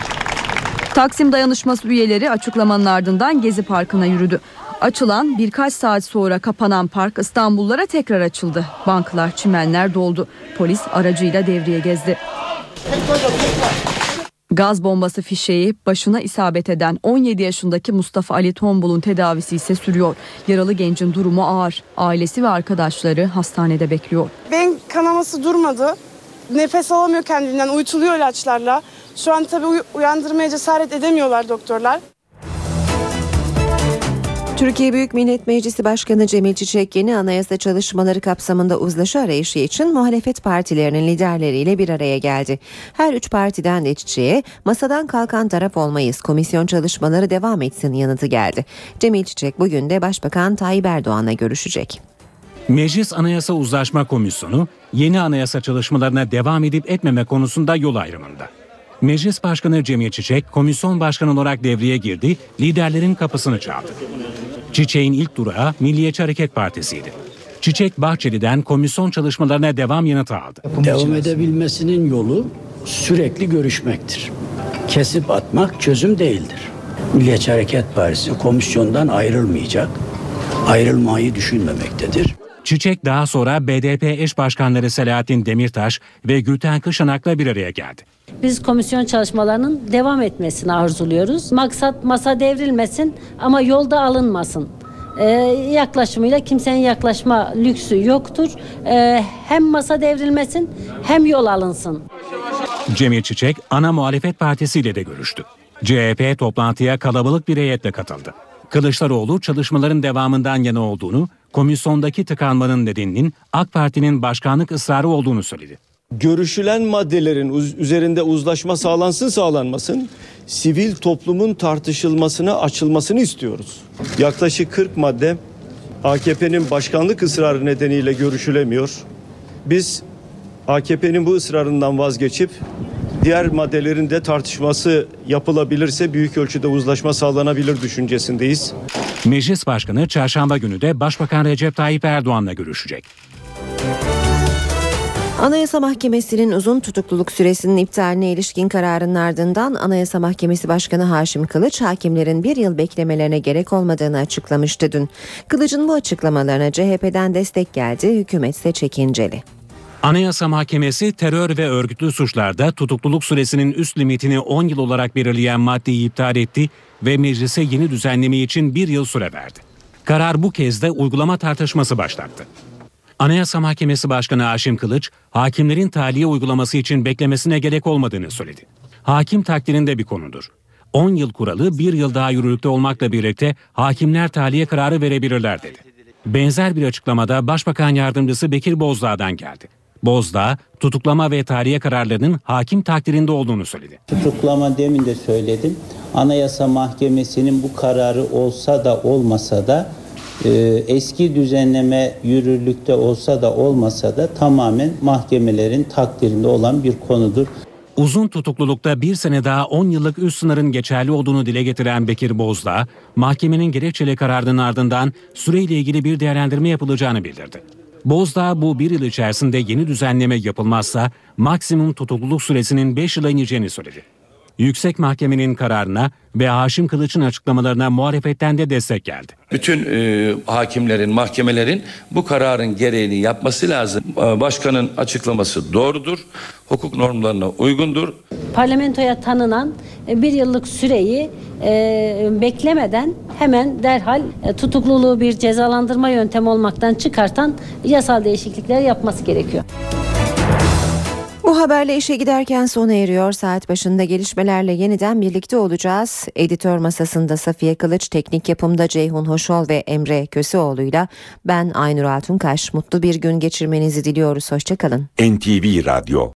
Taksim Dayanışması üyeleri açıklamanın ardından Gezi Parkı'na yürüdü. Açılan birkaç saat sonra kapanan park İstanbullara tekrar açıldı. Banklar, çimenler doldu. Polis aracıyla devreye gezdi. Gaz bombası fişeği başına isabet eden 17 yaşındaki Mustafa Ali Tombul'un tedavisi ise sürüyor. Yaralı gencin durumu ağır. Ailesi ve arkadaşları hastanede bekliyor. Beyin kanaması durmadı. Nefes alamıyor kendinden, uyutuluyor ilaçlarla. Şu an tabii uy- uyandırmaya cesaret edemiyorlar doktorlar. Türkiye Büyük Millet Meclisi Başkanı Cemil Çiçek yeni anayasa çalışmaları kapsamında uzlaşı arayışı için muhalefet partilerinin liderleriyle bir araya geldi. Her üç partiden de Çiçek'e masadan kalkan taraf olmayız komisyon çalışmaları devam etsin yanıtı geldi. Cemil Çiçek bugün de Başbakan Tayyip Erdoğan'la görüşecek. Meclis Anayasa Uzlaşma Komisyonu yeni anayasa çalışmalarına devam edip etmeme konusunda yol ayrımında. Meclis Başkanı Cemil Çiçek komisyon başkanı olarak devreye girdi, liderlerin kapısını çaldı. Çiçek'in ilk durağı Milliyetçi Hareket Partisi'ydi. Çiçek Bahçeli'den komisyon çalışmalarına devam yanıtı aldı. Devam edebilmesinin yolu sürekli görüşmektir. Kesip atmak çözüm değildir. Milliyetçi Hareket Partisi komisyondan ayrılmayacak, ayrılmayı düşünmemektedir. Çiçek daha sonra BDP eş başkanları Selahattin Demirtaş ve Gülten Kışanak'la bir araya geldi. Biz komisyon çalışmalarının devam etmesini arzuluyoruz. Maksat masa devrilmesin ama yolda alınmasın. Ee, yaklaşımıyla kimsenin yaklaşma lüksü yoktur. Ee, hem masa devrilmesin hem yol alınsın. Cemil Çiçek ana muhalefet partisiyle de görüştü. CHP toplantıya kalabalık bir heyetle katıldı. Kılıçdaroğlu çalışmaların devamından yana olduğunu, komisyondaki tıkanmanın nedeninin AK Parti'nin başkanlık ısrarı olduğunu söyledi. görüşülen maddelerin üzerinde uzlaşma sağlansın sağlanmasın sivil toplumun tartışılmasına açılmasını istiyoruz. Yaklaşık 40 madde AKP'nin başkanlık ısrarı nedeniyle görüşülemiyor. Biz AKP'nin bu ısrarından vazgeçip diğer maddelerin de tartışması yapılabilirse büyük ölçüde uzlaşma sağlanabilir düşüncesindeyiz. Meclis Başkanı çarşamba günü de Başbakan Recep Tayyip Erdoğan'la görüşecek. Anayasa Mahkemesi'nin uzun tutukluluk süresinin iptaline ilişkin kararının ardından Anayasa Mahkemesi Başkanı Haşim Kılıç hakimlerin bir yıl beklemelerine gerek olmadığını açıklamıştı dün. Kılıç'ın bu açıklamalarına CHP'den destek geldi, hükümet ise çekinceli. Anayasa Mahkemesi terör ve örgütlü suçlarda tutukluluk süresinin üst limitini 10 yıl olarak belirleyen maddeyi iptal etti ve meclise yeni düzenleme için bir yıl süre verdi. Karar bu kez de uygulama tartışması başlattı. Anayasa Mahkemesi Başkanı Haşim Kılıç, hakimlerin tahliye uygulaması için beklemesine gerek olmadığını söyledi. Hakim takdirinde bir konudur. 10 yıl kuralı bir yıl daha yürürlükte olmakla birlikte hakimler tahliye kararı verebilirler dedi. Benzer bir açıklamada Başbakan Yardımcısı Bekir Bozdağ'dan geldi. Bozdağ, tutuklama ve tahliye kararlarının hakim takdirinde olduğunu söyledi. Tutuklama demin de söyledim. Anayasa Mahkemesi'nin bu kararı olsa da olmasa da e, eski düzenleme yürürlükte olsa da olmasa da tamamen mahkemelerin takdirinde olan bir konudur. Uzun tutuklulukta bir sene daha 10 yıllık üst sınırın geçerli olduğunu dile getiren Bekir Bozdağ, mahkemenin gerekçeli kararının ardından süreyle ilgili bir değerlendirme yapılacağını bildirdi. Bozdağ bu bir yıl içerisinde yeni düzenleme yapılmazsa maksimum tutukluluk süresinin 5 yıla ineceğini söyledi. Yüksek Mahkemenin kararına ve Haşim Kılıç'ın açıklamalarına muhalefetten de destek geldi. Bütün e, hakimlerin, mahkemelerin bu kararın gereğini yapması lazım. E, Başkanın açıklaması doğrudur, hukuk normlarına uygundur. Parlamentoya tanınan e, bir yıllık süreyi e, beklemeden hemen derhal e, tutukluluğu bir cezalandırma yöntemi olmaktan çıkartan yasal değişiklikler yapması gerekiyor. Bu haberle işe giderken sona eriyor. Saat başında gelişmelerle yeniden birlikte olacağız. Editör masasında Safiye Kılıç, teknik yapımda Ceyhun Hoşol ve Emre Köseoğlu'yla ben Aynur Altunkaş. Mutlu bir gün geçirmenizi diliyoruz. Hoşçakalın. NTV Radyo